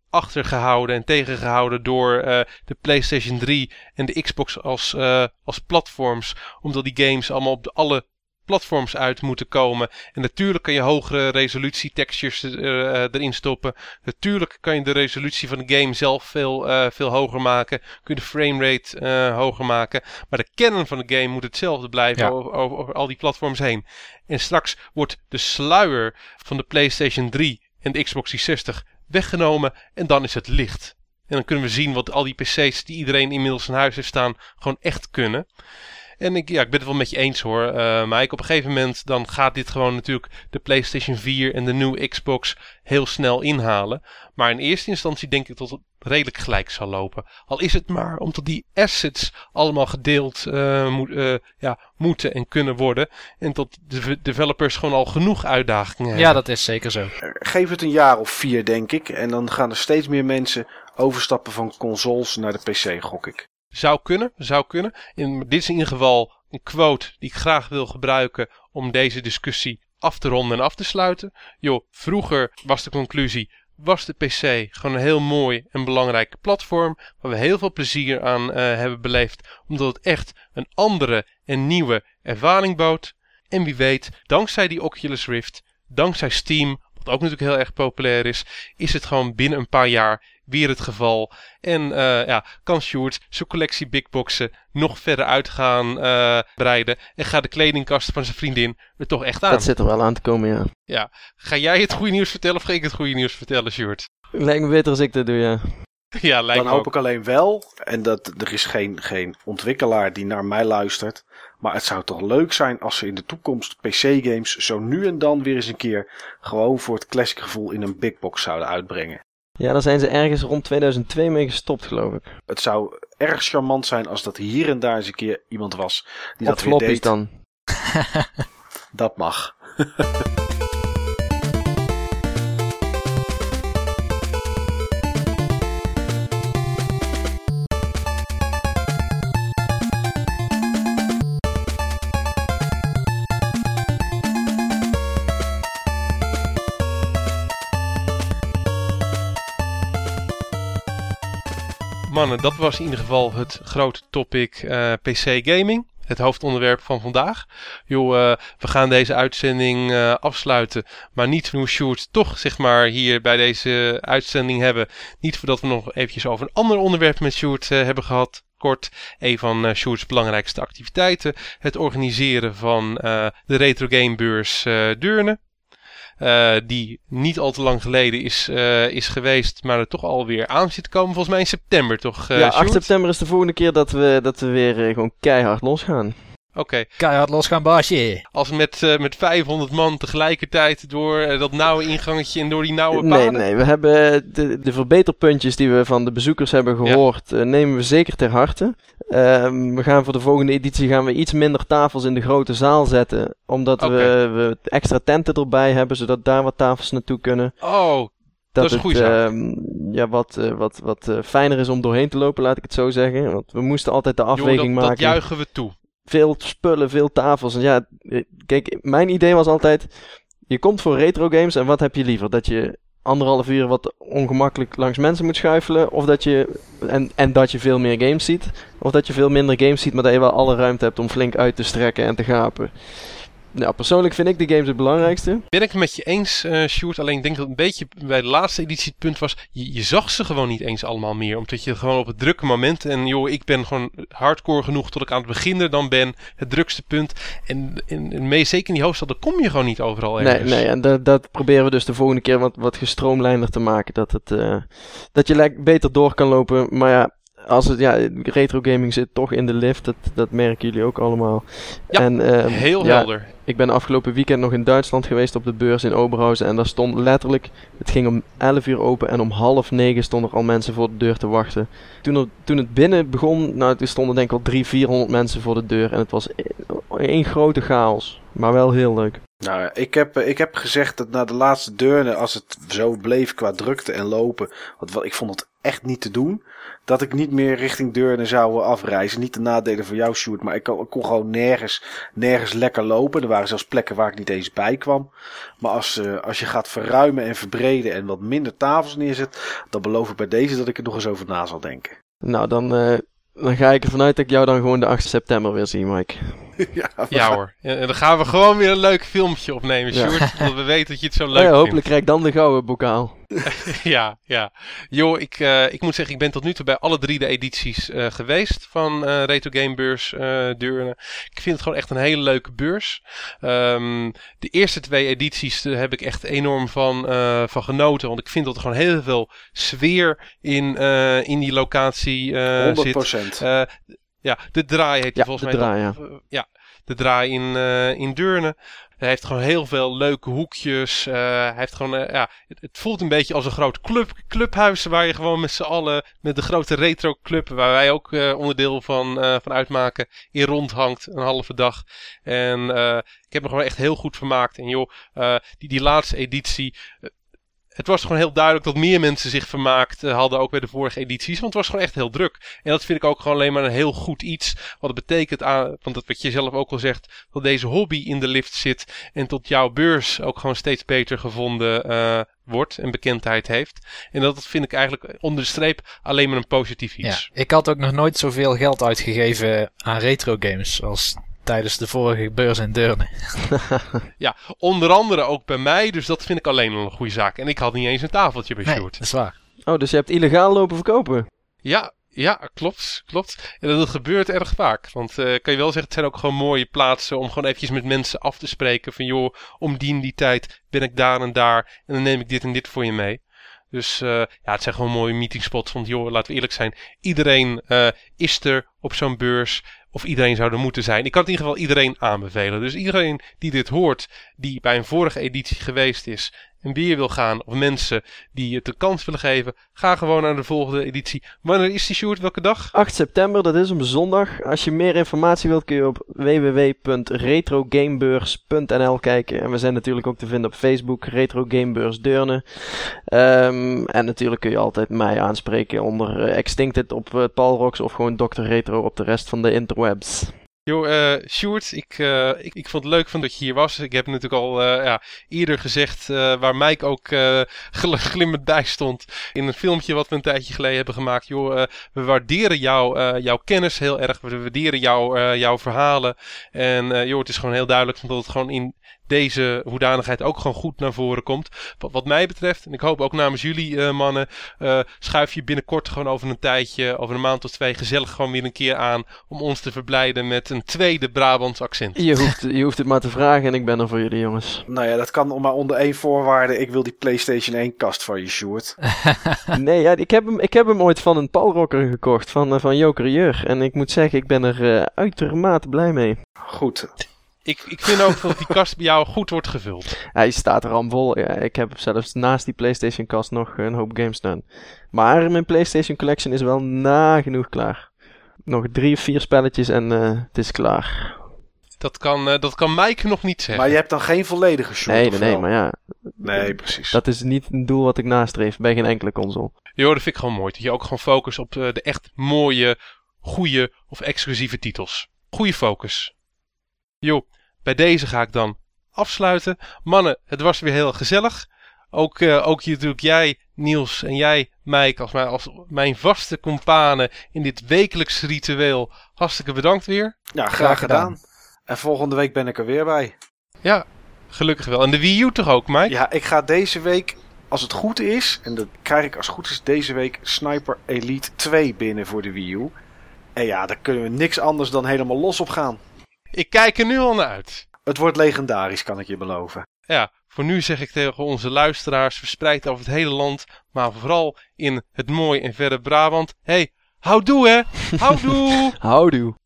achtergehouden en tegengehouden door eh, de PlayStation 3 en de Xbox als, eh, als platforms. Omdat die games allemaal op de, alle platforms uit moeten komen. En natuurlijk kan je hogere resolutie textures eh, erin stoppen. Natuurlijk kan je de resolutie van de game zelf veel, veel hoger maken. Kun je de framerate hoger maken. Maar de kern van de game moet hetzelfde blijven Ja. over, over, over al die platforms heen. En straks wordt de sluier van de PlayStation 3 en de Xbox 360 weggenomen. En dan is het licht. En dan kunnen we zien wat al die PC's die iedereen inmiddels in huis heeft staan gewoon echt kunnen. En ik, ja, ik ben het wel met je eens hoor, eh Mike. Op een gegeven moment dan gaat dit gewoon natuurlijk de PlayStation 4 en de nieuwe Xbox heel snel inhalen. Maar in eerste instantie denk ik dat het redelijk gelijk zal lopen. Al is het maar omdat die assets allemaal gedeeld eh, moet, eh, ja, moeten en kunnen worden. En dat de developers gewoon al genoeg uitdagingen hebben. Ja, dat is zeker zo. geef het een jaar of vier, denk ik. En dan gaan er steeds meer mensen overstappen van consoles naar de PC, gok ik. Zou kunnen, zou kunnen. In, dit is in ieder geval een quote die ik graag wil gebruiken om deze discussie af te ronden en af te sluiten. Joh, vroeger was de conclusie, was de PC gewoon een heel mooi en belangrijk platform waar we heel veel plezier aan eh, hebben beleefd, omdat het echt een andere en nieuwe ervaring bood. En wie weet, dankzij die Oculus Rift, dankzij Steam, wat ook natuurlijk heel erg populair is, is het gewoon binnen een paar jaar weer het geval. En eh, ja, kan Sjoerd zijn collectie big boxen nog verder uit gaan eh, breiden. En gaat de kledingkast van zijn vriendin er toch echt aan. Dat zit er wel aan te komen, ja. Ga jij het goede nieuws vertellen of ga ik het goede nieuws vertellen, Sjoerd? Lijkt me beter als ik dat doe, ja. ja, lijkt Dan me hoop ook. ik alleen wel, en dat er is geen, geen ontwikkelaar die naar mij luistert. Maar het zou toch leuk zijn als ze in de toekomst PC-games zo nu en dan weer eens een keer gewoon voor het classic gevoel in een big box zouden uitbrengen. Ja, daar zijn ze ergens rond 2002 mee gestopt, geloof ik. Het zou erg charmant zijn als dat hier en daar eens een keer iemand was die Op dat weer deed. dan. Dat mag. Mannen, dat was in ieder geval het grote topic eh, PC gaming. Het hoofdonderwerp van vandaag. Joh, uh, we gaan deze uitzending uh, afsluiten. Maar niet hoe Sjoerd toch zeg maar hier bij deze uitzending hebben. Niet voordat we nog eventjes over een ander onderwerp met Sjoerd hebben gehad kort een van uh, Sjoerd's belangrijkste activiteiten. Het organiseren van de Retro Gamebeurs uh, Deurne. Uh, die niet al te lang geleden is, uh, is geweest, maar er toch alweer aan zit te komen. Volgens mij in september, toch? Uh, ja, 8 september is de volgende keer dat we, dat we weer gewoon keihard losgaan. Oké. Okay. Keihard losgaan, baasje. Als met, uh, met 500 man tegelijkertijd door uh, dat nauwe ingangetje en door die nauwe paden? Nee, nee. We hebben de, de verbeterpuntjes die we van de bezoekers hebben gehoord, ja. uh, nemen we zeker ter harte. Ehm, we gaan voor de volgende editie gaan we iets minder tafels in de grote zaal zetten. Omdat okay. we, we extra tenten erbij hebben, zodat daar wat tafels naartoe kunnen. Oh, dat, dat is het, goed uh, ja, wat, uh, wat, wat uh, fijner is om doorheen te lopen, laat ik het zo zeggen. Want we moesten altijd de afweging jo, dat, maken. Dat juichen we toe. Veel spullen, veel tafels. En ja, kijk, mijn idee was altijd: je komt voor retro games en wat heb je liever? Dat je anderhalf uur wat ongemakkelijk langs mensen moet schuifelen. Of dat je, en, en dat je veel meer games ziet. Of dat je veel minder games ziet, maar dat je wel alle ruimte hebt om flink uit te strekken en te gapen. Nou, persoonlijk vind ik de games het belangrijkste. Ben ik het met je eens, uh, Sjoerd. Alleen ik denk dat een beetje bij de laatste editie het punt was... Je, je, zag ze gewoon niet eens allemaal meer. Omdat je gewoon op het drukke moment... En joh, ik ben gewoon hardcore genoeg tot ik aan het begin er dan ben. Het drukste punt. En, en, en mee, zeker in die hoofdstad, dan kom je gewoon niet overal ergens. Nee, nee. En dat, dat proberen we dus de volgende keer wat, wat gestroomlijnder te maken. Dat, het, uh, dat je beter door kan lopen. Maar ja, als het, ja, retro gaming zit toch in de lift. Dat, dat merken jullie ook allemaal. Ja, en, uh, heel ja, helder. Ik ben afgelopen weekend nog in Duitsland geweest op de beurs in Oberhausen. En daar stond letterlijk, het ging om 11 uur open en om half negen stonden er al mensen voor de deur te wachten. Toen, er, toen het binnen begon, nou toen stonden denk ik al 300, 400 mensen voor de deur. En het was één grote chaos. Maar wel heel leuk. Nou, ik heb, ik heb gezegd dat na de laatste deurnen, als het zo bleef qua drukte en lopen, want wel, ik vond het echt niet te doen, dat ik niet meer richting Deurne zou afreizen. Niet de nadelen voor jou, Sjoerd, maar ik kon, gewoon nergens, nergens lekker lopen. Er waren zelfs plekken waar ik niet eens bij kwam. Maar als, uh, als je gaat verruimen en verbreden en wat minder tafels neerzet, dan beloof ik bij deze dat ik er nog eens over na zal denken. Nou, dan, uh, dan ga ik ervan uit dat ik jou dan gewoon de 8 september weer zie, Mike. ja, ja hoor. En dan gaan we gewoon weer een leuk filmpje opnemen, Sjoerd. Ja. Want we weten dat je het zo leuk oh ja, hopelijk vindt. krijg ik dan de gouden bokaal. ja, ja. Joh, ik, uh, ik moet zeggen, ik ben tot nu toe bij alle drie de edities uh, geweest van uh, Retro Game Beurs Deurne. Ik vind het gewoon echt een hele leuke beurs. Um, de eerste twee edities heb ik echt enorm van, van genoten. Want ik vind dat er gewoon heel veel sfeer in, in die locatie 100%. zit. Ja, de draai heet ja, volgens de mij. Draai, dan, ja. ja, de draai in, uh, in Deurne. Hij heeft gewoon heel veel leuke hoekjes. Uh, hij heeft gewoon, uh, ja, het, het, voelt een beetje als een groot club, clubhuis waar je gewoon met z'n allen, met de grote retro club, waar wij ook onderdeel van, van uitmaken, in rondhangt een halve dag. En ik heb me gewoon echt heel goed vermaakt. En joh, die, die laatste editie, het was gewoon heel duidelijk dat meer mensen zich vermaakt uh, hadden, ook bij de vorige edities. Want het was gewoon echt heel druk. En dat vind ik ook gewoon alleen maar een heel goed iets. Wat het betekent, aan, want dat wat je zelf ook al zegt, dat deze hobby in de lift zit. En tot jouw beurs ook gewoon steeds beter gevonden uh, wordt en bekendheid heeft. En dat vind ik eigenlijk onder de streep alleen maar een positief iets. Ja, ik had ook nog nooit zoveel geld uitgegeven aan retro games als tijdens de vorige beurs in Deurne. ja, onder andere ook bij mij, dus dat vind ik alleen al een goede zaak. En ik had niet eens een tafeltje bij nee, Sjoerd. dat is waar. Oh, dus je hebt illegaal lopen verkopen? Ja, ja, klopt, klopt. En dat gebeurt erg vaak. Want uh, kan je wel zeggen, het zijn ook gewoon mooie plaatsen om gewoon eventjes met mensen af te spreken. Van joh, om die en die tijd ben ik daar en daar en dan neem ik dit en dit voor je mee. Dus uh, ja, het zijn gewoon mooie meetingspots. Want joh, laten we eerlijk zijn, iedereen uh, is er op zo'n beurs. Of iedereen zou er moeten zijn. Ik kan het in ieder geval iedereen aanbevelen. Dus iedereen die dit hoort, die bij een vorige editie geweest is en weer wil gaan, of mensen die het de kans willen geven, ga gewoon naar de volgende editie. Wanneer is die Sjoerd? Welke dag? 8 september, dat is op zondag. Als je meer informatie wilt kun je op www.retrogamebeurs.nl kijken. En we zijn natuurlijk ook te vinden op Facebook, Retro Gamebeurs Deurne. Ehm, en natuurlijk kun je altijd mij aanspreken onder uh, Extincted op uh, Palrox of gewoon Dr. Retro op de rest van de interwebs. Yo, uh, Sjoerd, ik, uh, ik, ik vond het leuk van dat je hier was. Ik heb natuurlijk al uh, ja, eerder gezegd, waar Mike ook glimmend bij stond in een filmpje wat we een tijdje geleden hebben gemaakt. Joh, we waarderen jou, jouw kennis heel erg. We waarderen jou, jouw verhalen. En joh, het is gewoon heel duidelijk dat het gewoon in deze hoedanigheid ook gewoon goed naar voren komt. Wat, wat mij betreft, en ik hoop ook namens jullie uh, mannen, uh, schuif je binnenkort gewoon over een tijdje, over een maand of twee, gezellig gewoon weer een keer aan om ons te verblijden met een tweede Brabants accent. Je hoeft, je hoeft het maar te vragen en ik ben er voor jullie jongens. Nou ja, dat kan maar onder één voorwaarde. Ik wil die PlayStation 1 kast van je, Sjoerd. nee, ja, ik, heb hem, ik heb hem ooit van een Palrocker gekocht, van, uh, van Joker Jeur. En ik moet zeggen, ik ben er uitermate blij mee. Goed ik, ik vind ook dat die kast bij jou goed wordt gevuld. Hij staat er al vol. Ja, ik heb zelfs naast die PlayStation kast nog een hoop games staan. Maar mijn PlayStation Collection is wel nagenoeg klaar. Nog drie of vier spelletjes en uh, het is klaar. Dat kan, uh, dat kan Mike nog niet zeggen. Maar je hebt dan geen volledige shot, Nee, nee, nee, maar ja. Nee, precies. Dat is niet een doel wat ik nastreef bij geen enkele console. Jo, dat vind ik gewoon mooi. Dat je ook gewoon focust op uh, de echt mooie, goede of exclusieve titels. Goede focus. Jo, bij deze ga ik dan afsluiten. Mannen, het was weer heel gezellig. Ook, uh, ook natuurlijk jij, Niels, en jij, Mike, als mijn, als mijn vaste companen in dit wekelijks ritueel. Hartstikke bedankt weer. Ja, graag, graag gedaan. gedaan. En volgende week ben ik er weer bij. Ja, gelukkig wel. En de Wii U toch ook, Mike? Ja, ik ga deze week, als het goed is, en dat krijg ik als het goed is deze week Sniper Elite 2 binnen voor de Wii U. En ja, daar kunnen we niks anders dan helemaal los op gaan. Ik kijk er nu al naar uit. Het wordt legendarisch, kan ik je beloven. Ja, voor nu zeg ik tegen onze luisteraars, verspreid over het hele land, maar vooral in het mooie en verre Brabant. hey, houdoe hè! Houdoe! houdoe!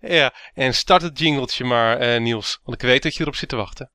Ja, en start het jingletje maar, uh, Niels, want ik weet dat je erop zit te wachten.